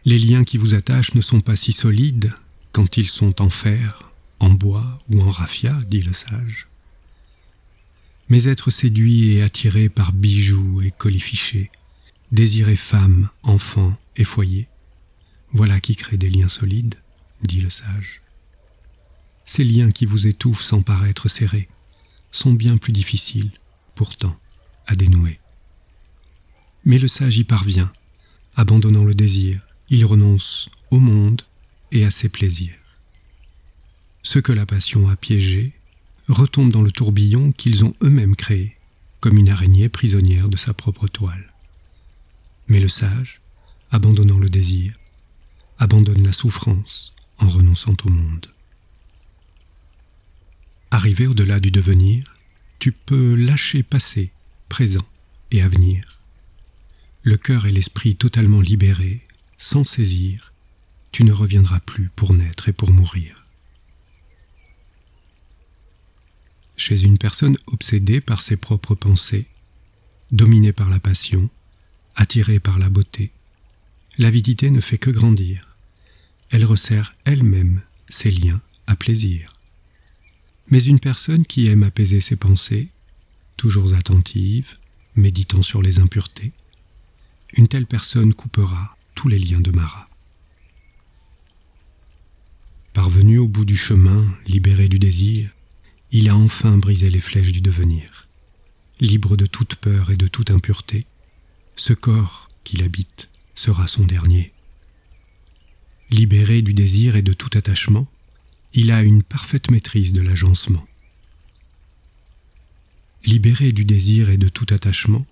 Les liens qui vous attachent ne sont pas si solides quand ils sont en fer, en bois ou en raffia, dit le sage. Mais être séduit et attiré par bijoux et colifichés, Désirer femme, enfant et foyer, voilà qui crée des liens solides, dit le sage. Ces liens qui vous étouffent sans paraître serrés sont bien plus difficiles, pourtant, à dénouer. Mais le sage y parvient, abandonnant le désir, il renonce au monde et à ses plaisirs. Ceux que la passion a piégés retombent dans le tourbillon qu'ils ont eux-mêmes créé, comme une araignée prisonnière de sa propre toile. Mais le sage, abandonnant le désir, abandonne la souffrance en renonçant au monde. Arrivé au-delà du devenir, tu peux lâcher passé, présent et avenir. Le cœur et l'esprit totalement libérés, sans saisir, tu ne reviendras plus pour naître et pour mourir. Chez une personne obsédée par ses propres pensées, dominée par la passion, attirée par la beauté, l'avidité ne fait que grandir. Elle resserre elle-même ses liens à plaisir. Mais une personne qui aime apaiser ses pensées, toujours attentive, méditant sur les impuretés, une telle personne coupera tous les liens de Mara. Parvenu au bout du chemin, libéré du désir, il a enfin brisé les flèches du devenir. Libre de toute peur et de toute impureté, ce corps qu'il habite sera son dernier. Libéré du désir et de tout attachement, il a une parfaite maîtrise de l'agencement. Libéré du désir et de tout attachement,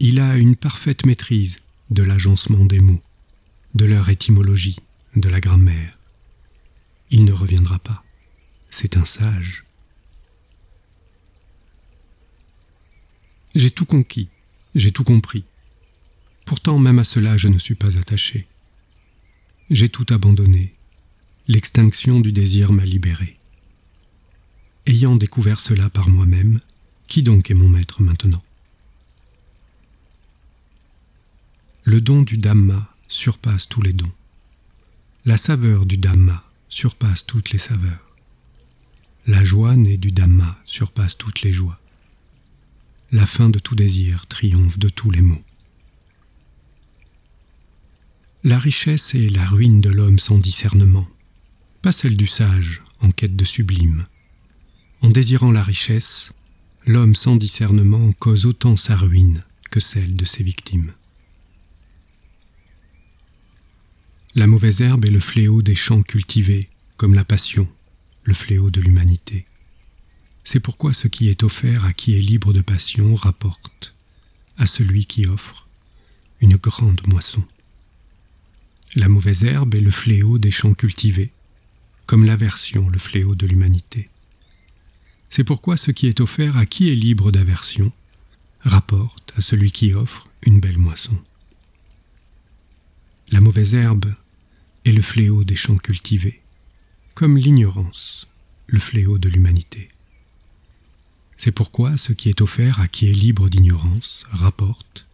il a une parfaite maîtrise de l'agencement des mots, de leur étymologie, de la grammaire. Il ne reviendra pas. C'est un sage. J'ai tout conquis, j'ai tout compris. Pourtant même à cela je ne suis pas attaché. J'ai tout abandonné. L'extinction du désir m'a libéré. Ayant découvert cela par moi-même, qui donc est mon maître maintenant? Le don du Dhamma surpasse tous les dons. La saveur du Dhamma surpasse toutes les saveurs. La joie née du Dhamma surpasse toutes les joies. La fin de tout désir triomphe de tous les maux. La richesse est la ruine de l'homme sans discernement, pas celle du sage en quête de sublime. En désirant la richesse, l'homme sans discernement cause autant sa ruine que celle de ses victimes. La mauvaise herbe est le fléau des champs cultivés, comme la passion, le fléau de l'humanité. C'est pourquoi ce qui est offert à qui est libre de passion rapporte à celui qui offre une grande moisson. La mauvaise herbe est le fléau des champs cultivés, comme l'aversion le fléau de l'humanité. C'est pourquoi ce qui est offert à qui est libre d'aversion rapporte à celui qui offre une belle moisson. La mauvaise herbe est le fléau des champs cultivés, comme l'ignorance, le fléau de l'humanité. C'est pourquoi ce qui est offert à qui est libre d'ignorance rapporte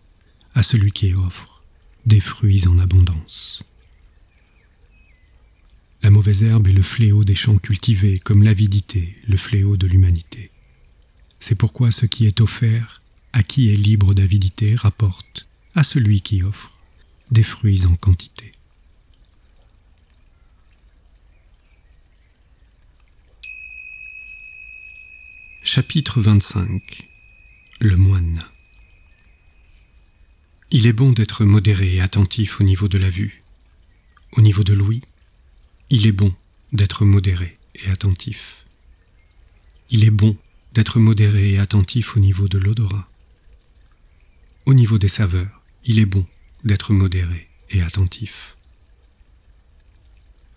à celui qui offre des fruits en abondance. La mauvaise herbe est le fléau des champs cultivés, comme l'avidité, le fléau de l'humanité. C'est pourquoi ce qui est offert à qui est libre d'avidité rapporte à celui qui offre des fruits en quantité. Chapitre 25 Le moine Il est bon d'être modéré et attentif au niveau de la vue. Au niveau de l'ouïe, il est bon d'être modéré et attentif. Il est bon d'être modéré et attentif au niveau de l'odorat. Au niveau des saveurs, il est bon d'être modéré et attentif.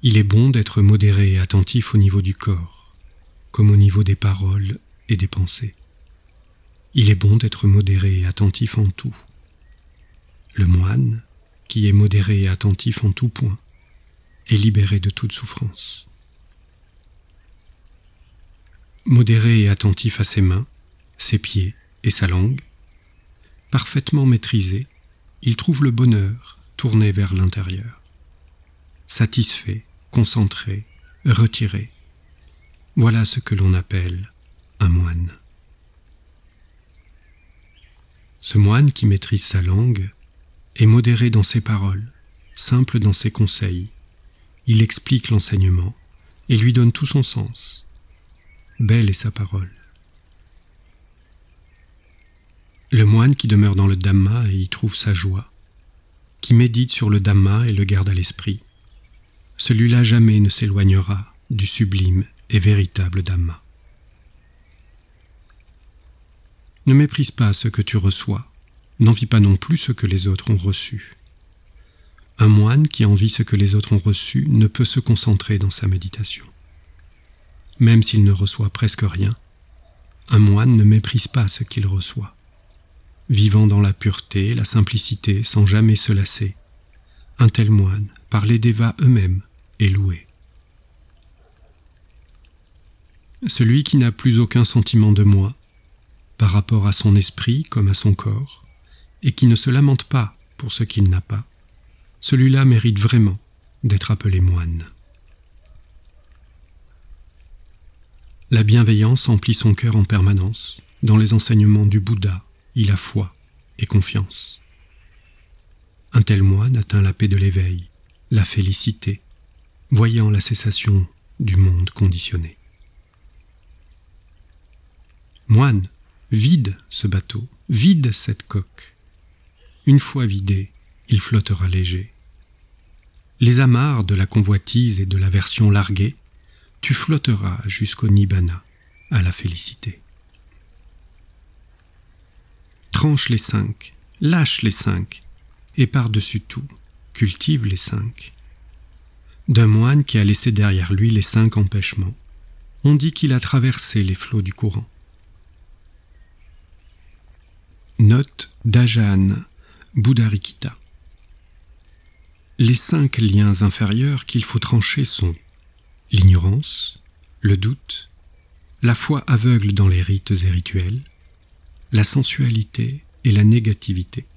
Il est bon d'être modéré et attentif au niveau du corps, comme au niveau des paroles et des pensées. Il est bon d'être modéré et attentif en tout. Le moine, qui est modéré et attentif en tout point, est libéré de toute souffrance. Modéré et attentif à ses mains, ses pieds et sa langue, parfaitement maîtrisé, il trouve le bonheur tourné vers l'intérieur. Satisfait, concentré, retiré. Voilà ce que l'on appelle un moine. Ce moine qui maîtrise sa langue est modéré dans ses paroles, simple dans ses conseils. Il explique l'enseignement et lui donne tout son sens. Belle est sa parole. Le moine qui demeure dans le Dhamma et y trouve sa joie, qui médite sur le Dhamma et le garde à l'esprit, celui-là jamais ne s'éloignera du sublime et véritable Dhamma. Ne méprise pas ce que tu reçois, n'envie pas non plus ce que les autres ont reçu. Un moine qui envie ce que les autres ont reçu ne peut se concentrer dans sa méditation. Même s'il ne reçoit presque rien, un moine ne méprise pas ce qu'il reçoit. Vivant dans la pureté, la simplicité, sans jamais se lasser, un tel moine, par les dévas eux-mêmes, est loué. celui qui n'a plus aucun sentiment de moi, par rapport à son esprit comme à son corps, et qui ne se lamente pas pour ce qu'il n'a pas, celui-là mérite vraiment d'être appelé moine. La bienveillance emplit son cœur en permanence. Dans les enseignements du Bouddha, il a foi et confiance. Un tel moine atteint la paix de l'éveil, la félicité, voyant la cessation du monde conditionné. Moine, vide ce bateau, vide cette coque. Une fois vidé, il flottera léger. Les amarres de la convoitise et de la version larguée, tu flotteras jusqu'au Nibbana, à la félicité. Tranche les cinq, lâche les cinq, et par-dessus tout, cultive les cinq. D'un moine qui a laissé derrière lui les cinq empêchements, on dit qu'il a traversé les flots du courant. Note d'Ajahn Buddharikita. Les cinq liens inférieurs qu'il faut trancher sont l'ignorance, le doute, la foi aveugle dans les rites et rituels, la sensualité et la négativité.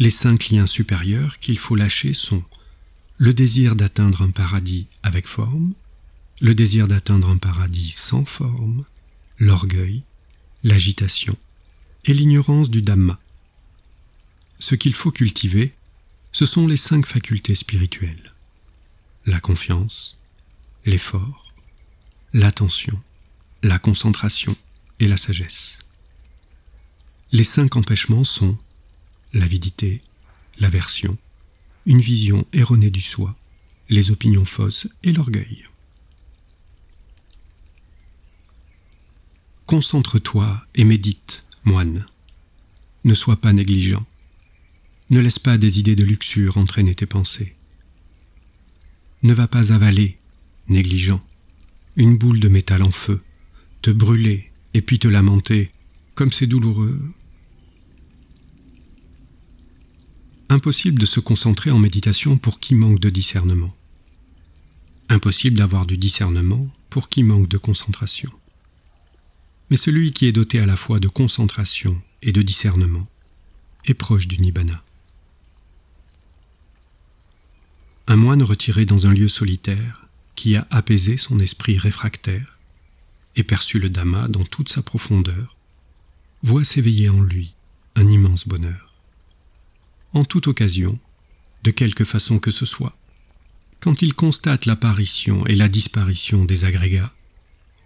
Les cinq liens supérieurs qu'il faut lâcher sont le désir d'atteindre un paradis avec forme, le désir d'atteindre un paradis sans forme, l'orgueil, l'agitation, et l'ignorance du Dhamma. Ce qu'il faut cultiver, ce sont les cinq facultés spirituelles. La confiance, l'effort, l'attention, la concentration et la sagesse. Les cinq empêchements sont l'avidité, l'aversion, une vision erronée du soi, les opinions fausses et l'orgueil. Concentre-toi et médite Moine, ne sois pas négligent. Ne laisse pas des idées de luxure entraîner tes pensées. Ne va pas avaler, négligent, une boule de métal en feu, te brûler et puis te lamenter, comme c'est douloureux. Impossible de se concentrer en méditation pour qui manque de discernement. Impossible d'avoir du discernement pour qui manque de concentration mais celui qui est doté à la fois de concentration et de discernement est proche du nibbana. Un moine retiré dans un lieu solitaire, qui a apaisé son esprit réfractaire et perçu le Dhamma dans toute sa profondeur, voit s'éveiller en lui un immense bonheur. En toute occasion, de quelque façon que ce soit, quand il constate l'apparition et la disparition des agrégats,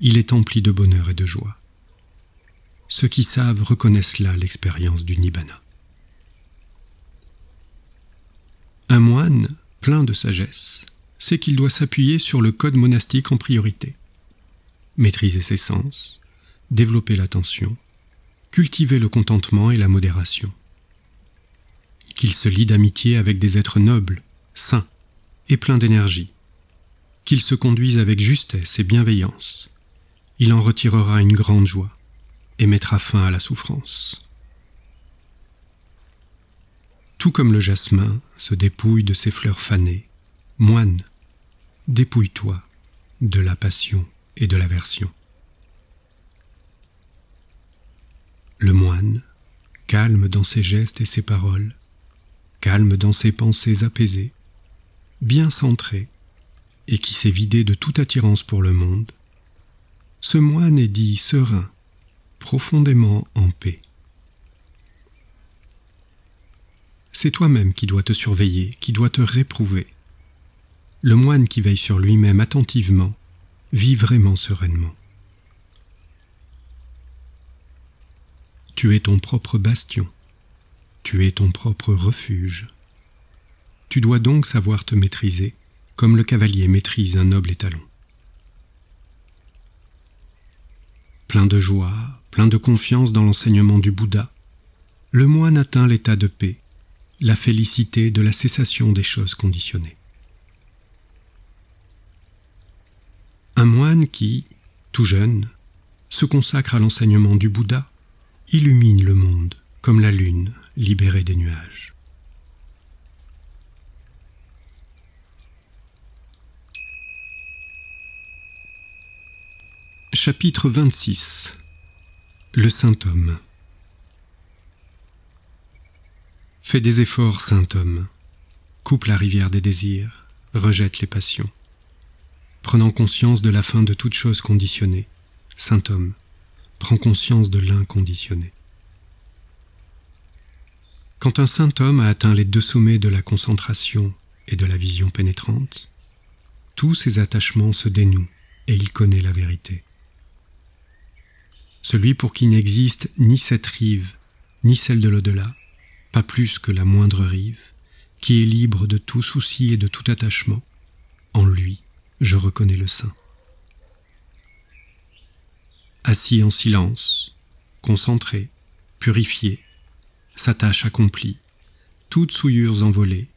il est empli de bonheur et de joie. Ceux qui savent reconnaissent là l'expérience du Nibbana. Un moine, plein de sagesse, sait qu'il doit s'appuyer sur le code monastique en priorité. Maîtriser ses sens, développer l'attention, cultiver le contentement et la modération. Qu'il se lie d'amitié avec des êtres nobles, sains et pleins d'énergie. Qu'il se conduise avec justesse et bienveillance. Il en retirera une grande joie et mettra fin à la souffrance. Tout comme le jasmin se dépouille de ses fleurs fanées, moine, dépouille-toi de la passion et de l'aversion. Le moine, calme dans ses gestes et ses paroles, calme dans ses pensées apaisées, bien centré, et qui s'est vidé de toute attirance pour le monde, ce moine est dit serein, profondément en paix. C'est toi-même qui dois te surveiller, qui dois te réprouver. Le moine qui veille sur lui-même attentivement vit vraiment sereinement. Tu es ton propre bastion, tu es ton propre refuge. Tu dois donc savoir te maîtriser comme le cavalier maîtrise un noble étalon. Plein de joie, plein de confiance dans l'enseignement du Bouddha, le moine atteint l'état de paix, la félicité de la cessation des choses conditionnées. Un moine qui, tout jeune, se consacre à l'enseignement du Bouddha, illumine le monde comme la lune libérée des nuages. Chapitre 26 Le saint homme Fais des efforts, saint homme. Coupe la rivière des désirs, rejette les passions. Prenant conscience de la fin de toute chose conditionnée, saint homme, prends conscience de l'inconditionné. Quand un saint homme a atteint les deux sommets de la concentration et de la vision pénétrante, tous ses attachements se dénouent et il connaît la vérité. Celui pour qui n'existe ni cette rive, ni celle de l'au-delà, pas plus que la moindre rive, qui est libre de tout souci et de tout attachement, en lui je reconnais le Saint. Assis en silence, concentré, purifié, sa tâche accomplie, toutes souillures envolées,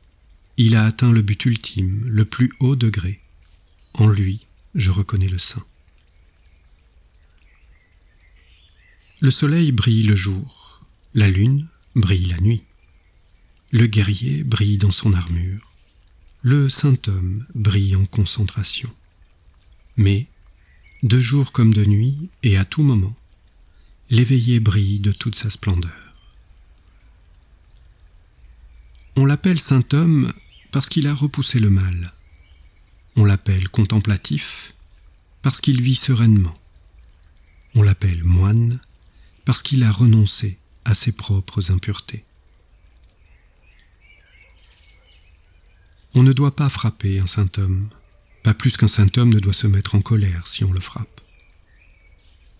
il a atteint le but ultime, le plus haut degré. En lui, je reconnais le Saint. Le soleil brille le jour, la lune brille la nuit. Le guerrier brille dans son armure, le saint homme brille en concentration. Mais, de jour comme de nuit et à tout moment, l'éveillé brille de toute sa splendeur. On l'appelle saint homme parce qu'il a repoussé le mal. On l'appelle contemplatif parce qu'il vit sereinement. On l'appelle moine parce qu'il a renoncé à ses propres impuretés. On ne doit pas frapper un saint homme, pas plus qu'un saint homme ne doit se mettre en colère si on le frappe.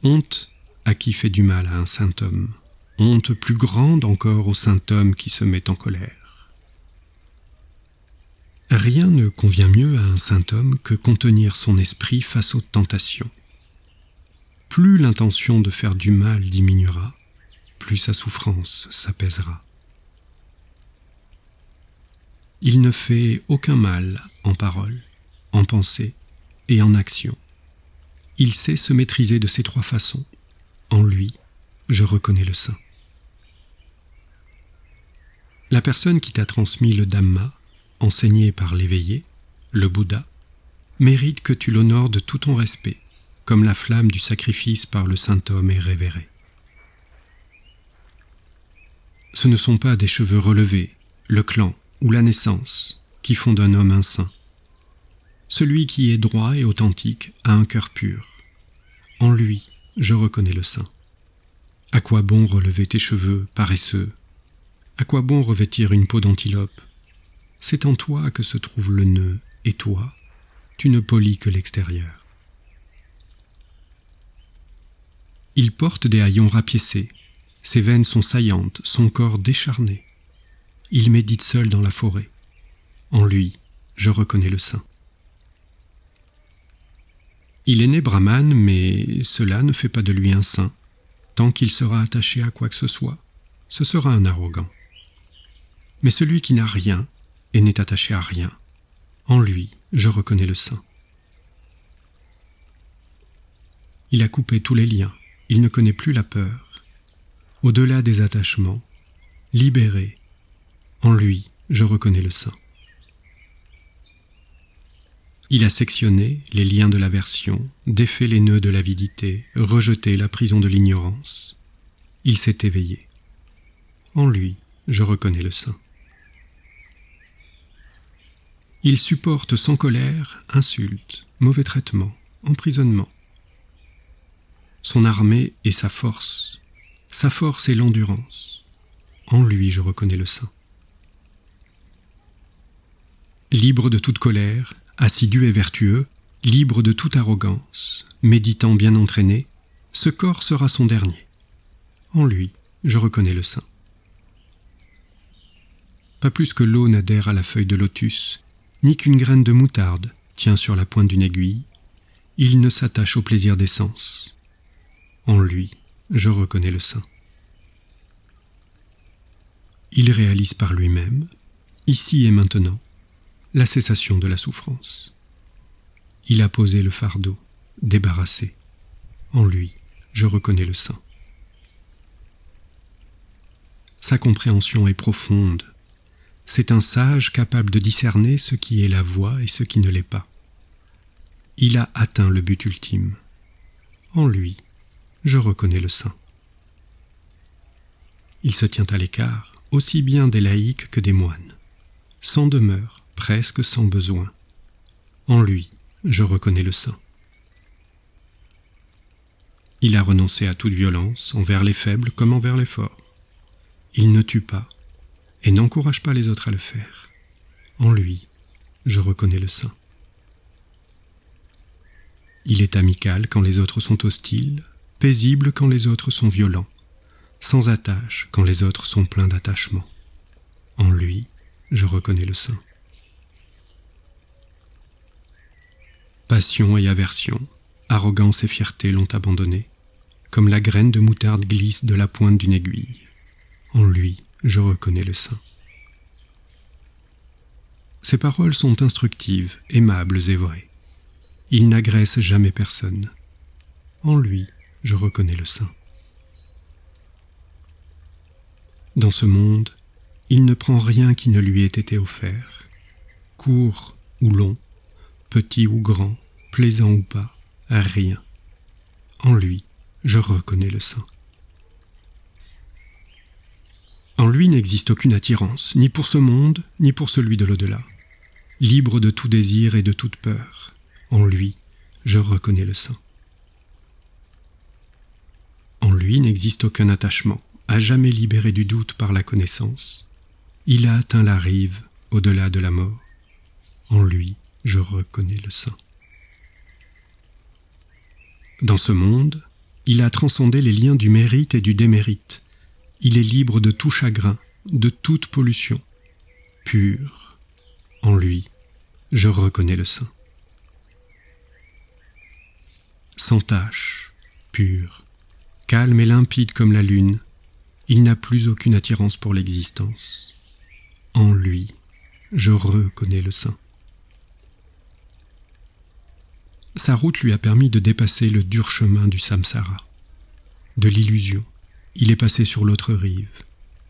Honte à qui fait du mal à un saint homme, honte plus grande encore au saint homme qui se met en colère. Rien ne convient mieux à un saint homme que contenir son esprit face aux tentations. Plus l'intention de faire du mal diminuera, plus sa souffrance s'apaisera. Il ne fait aucun mal en parole, en pensée et en action. Il sait se maîtriser de ces trois façons. En lui, je reconnais le saint. La personne qui t'a transmis le Dhamma, enseigné par l'éveillé, le Bouddha, mérite que tu l'honores de tout ton respect, comme la flamme du sacrifice par le saint homme est révérée. Ce ne sont pas des cheveux relevés, le clan ou la naissance qui font d'un homme un saint. Celui qui est droit et authentique a un cœur pur. En lui, je reconnais le saint. À quoi bon relever tes cheveux paresseux? À quoi bon revêtir une peau d'antilope? C'est en toi que se trouve le nœud, et toi, tu ne polis que l'extérieur. Il porte des haillons rapiécés, ses veines sont saillantes, son corps décharné. Il médite seul dans la forêt. En lui, je reconnais le saint. Il est né brahman, mais cela ne fait pas de lui un saint. Tant qu'il sera attaché à quoi que ce soit, ce sera un arrogant. Mais celui qui n'a rien et n'est attaché à rien, en lui, je reconnais le saint. Il a coupé tous les liens, il ne connaît plus la peur, au-delà des attachements, libéré, en lui, je reconnais le saint. Il a sectionné les liens de l'aversion, défait les nœuds de l'avidité, rejeté la prison de l'ignorance. Il s'est éveillé. En lui, je reconnais le saint. Il supporte sans colère insultes, mauvais traitements, emprisonnement. Son armée est sa force, sa force est l'endurance. En lui je reconnais le saint. Libre de toute colère, assidu et vertueux, libre de toute arrogance, méditant bien entraîné, ce corps sera son dernier. En lui, je reconnais le saint. Pas plus que l'eau n'adhère à la feuille de lotus, ni qu'une graine de moutarde tient sur la pointe d'une aiguille, il ne s'attache au plaisir des sens. En lui, je reconnais le saint. Il réalise par lui-même, ici et maintenant, la cessation de la souffrance. Il a posé le fardeau, débarrassé. En lui, je reconnais le saint. Sa compréhension est profonde. C'est un sage capable de discerner ce qui est la voie et ce qui ne l'est pas. Il a atteint le but ultime. En lui, je reconnais le saint. Il se tient à l'écart, aussi bien des laïcs que des moines, sans demeure, presque sans besoin. En lui, je reconnais le saint. Il a renoncé à toute violence envers les faibles comme envers les forts. Il ne tue pas et n'encourage pas les autres à le faire. En lui, je reconnais le saint. Il est amical quand les autres sont hostiles, paisible quand les autres sont violents, sans attache quand les autres sont pleins d'attachement. En lui, je reconnais le saint. Passion et aversion, arrogance et fierté l'ont abandonné, comme la graine de moutarde glisse de la pointe d'une aiguille. En lui, je reconnais le saint. Ses paroles sont instructives, aimables et vraies. Il n'agresse jamais personne. En lui, je reconnais le saint. Dans ce monde, il ne prend rien qui ne lui ait été offert, court ou long, petit ou grand, plaisant ou pas, rien. En lui, je reconnais le saint. En lui n'existe aucune attirance, ni pour ce monde, ni pour celui de l'au-delà. Libre de tout désir et de toute peur, en lui, je reconnais le saint. En lui n'existe aucun attachement, à jamais libéré du doute par la connaissance. Il a atteint la rive au-delà de la mort. En lui, je reconnais le saint. Dans ce monde, il a transcendé les liens du mérite et du démérite. Il est libre de tout chagrin, de toute pollution. Pur, en lui, je reconnais le saint. Sans tache, pur, calme et limpide comme la lune, il n'a plus aucune attirance pour l'existence. En lui, je reconnais le saint. Sa route lui a permis de dépasser le dur chemin du samsara, de l'illusion. Il est passé sur l'autre rive,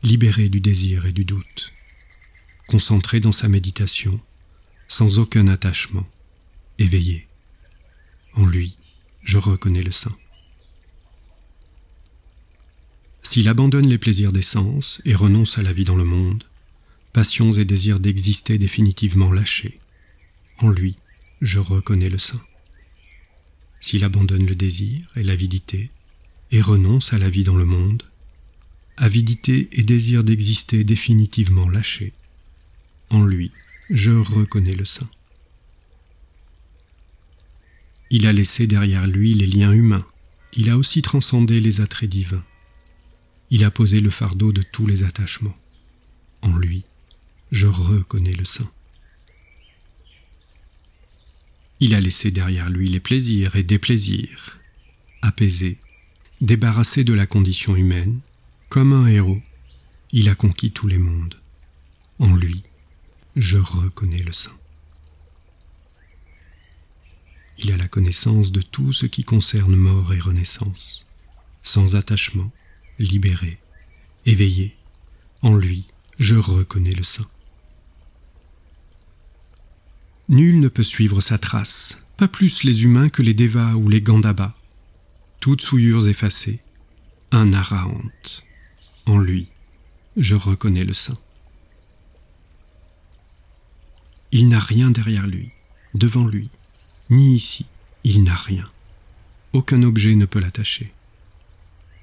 libéré du désir et du doute, concentré dans sa méditation, sans aucun attachement, éveillé. En lui, je reconnais le saint. S'il abandonne les plaisirs des sens et renonce à la vie dans le monde, passions et désirs d'exister définitivement lâchés, en lui, je reconnais le saint s'il abandonne le désir et l'avidité et renonce à la vie dans le monde, avidité et désir d'exister définitivement lâchés, en lui, je reconnais le saint. Il a laissé derrière lui les liens humains, il a aussi transcendé les attraits divins. Il a posé le fardeau de tous les attachements. En lui, je reconnais le saint. Il a laissé derrière lui les plaisirs et déplaisirs, apaisé, débarrassé de la condition humaine, comme un héros, il a conquis tous les mondes. En lui, je reconnais le saint. Il a la connaissance de tout ce qui concerne mort et renaissance, sans attachement, libéré, éveillé. En lui, je reconnais le saint. Nul ne peut suivre sa trace, pas plus les humains que les Devas ou les Gandhabas. Toutes souillures effacées, un Arahant. En lui, je reconnais le saint. Il n'a rien derrière lui, devant lui, ni ici, il n'a rien. Aucun objet ne peut l'attacher.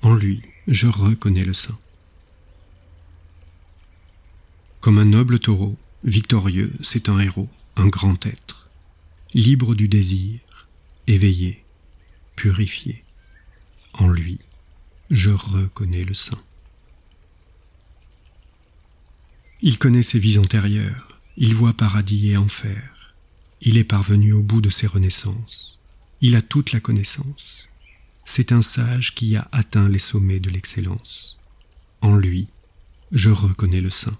En lui, je reconnais le saint. Comme un noble taureau, victorieux, c'est un héros un grand être, libre du désir, éveillé, purifié. En lui, je reconnais le saint. Il connaît ses vies antérieures, il voit paradis et enfer, il est parvenu au bout de ses renaissances, il a toute la connaissance. C'est un sage qui a atteint les sommets de l'excellence. En lui, je reconnais le saint.